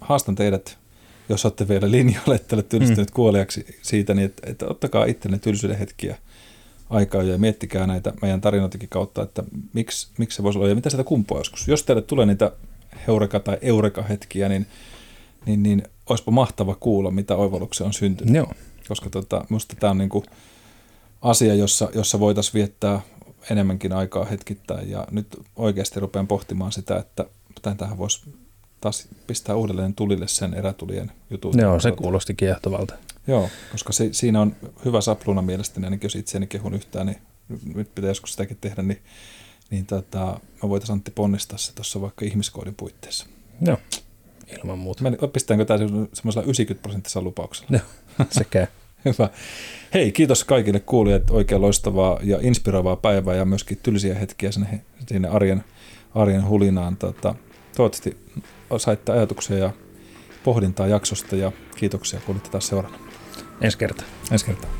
haastan teidät jos olette vielä linjoille, että olette tylsistyneet mm. kuoliaksi siitä, niin että, että ottakaa itsenne tylsyyden hetkiä aikaa ja miettikää näitä meidän tarinoitakin kautta, että miksi, miksi se voisi olla ja mitä sitä kumpua joskus. Jos teille tulee niitä heureka- tai eureka-hetkiä, niin, niin, niin olisipa mahtava kuulla, mitä oivalluksia on syntynyt. Joo. Koska tota, minusta tämä on niin kuin asia, jossa, jossa voitaisiin viettää enemmänkin aikaa hetkittäin ja nyt oikeasti rupean pohtimaan sitä, että tähän voisi taas pistää uudelleen tulille sen erätulien jutun. Joo, se kuulosti kiehtovalta. Joo, koska se, siinä on hyvä sapluna mielestäni, ainakin jos itseäni kehun yhtään, niin nyt pitää joskus sitäkin tehdä, niin, niin tota, me voitaisiin Antti ponnistaa se tuossa vaikka ihmiskoodin puitteissa. Joo, ilman muuta. Me, pistäänkö tämä semmoisella 90 prosenttisella lupauksella? Joo, [LAUGHS] sekä. [LAUGHS] Hyvä. Hei, kiitos kaikille kuulijat, oikein loistavaa ja inspiroivaa päivää ja myöskin tylsiä hetkiä sinne, sinne arjen, arjen hulinaan. Tota, toivottavasti saitte ajatuksia ja pohdintaa jaksosta ja kiitoksia kun olitte taas seurannut. Ensi kertaa. Ensi kertaa.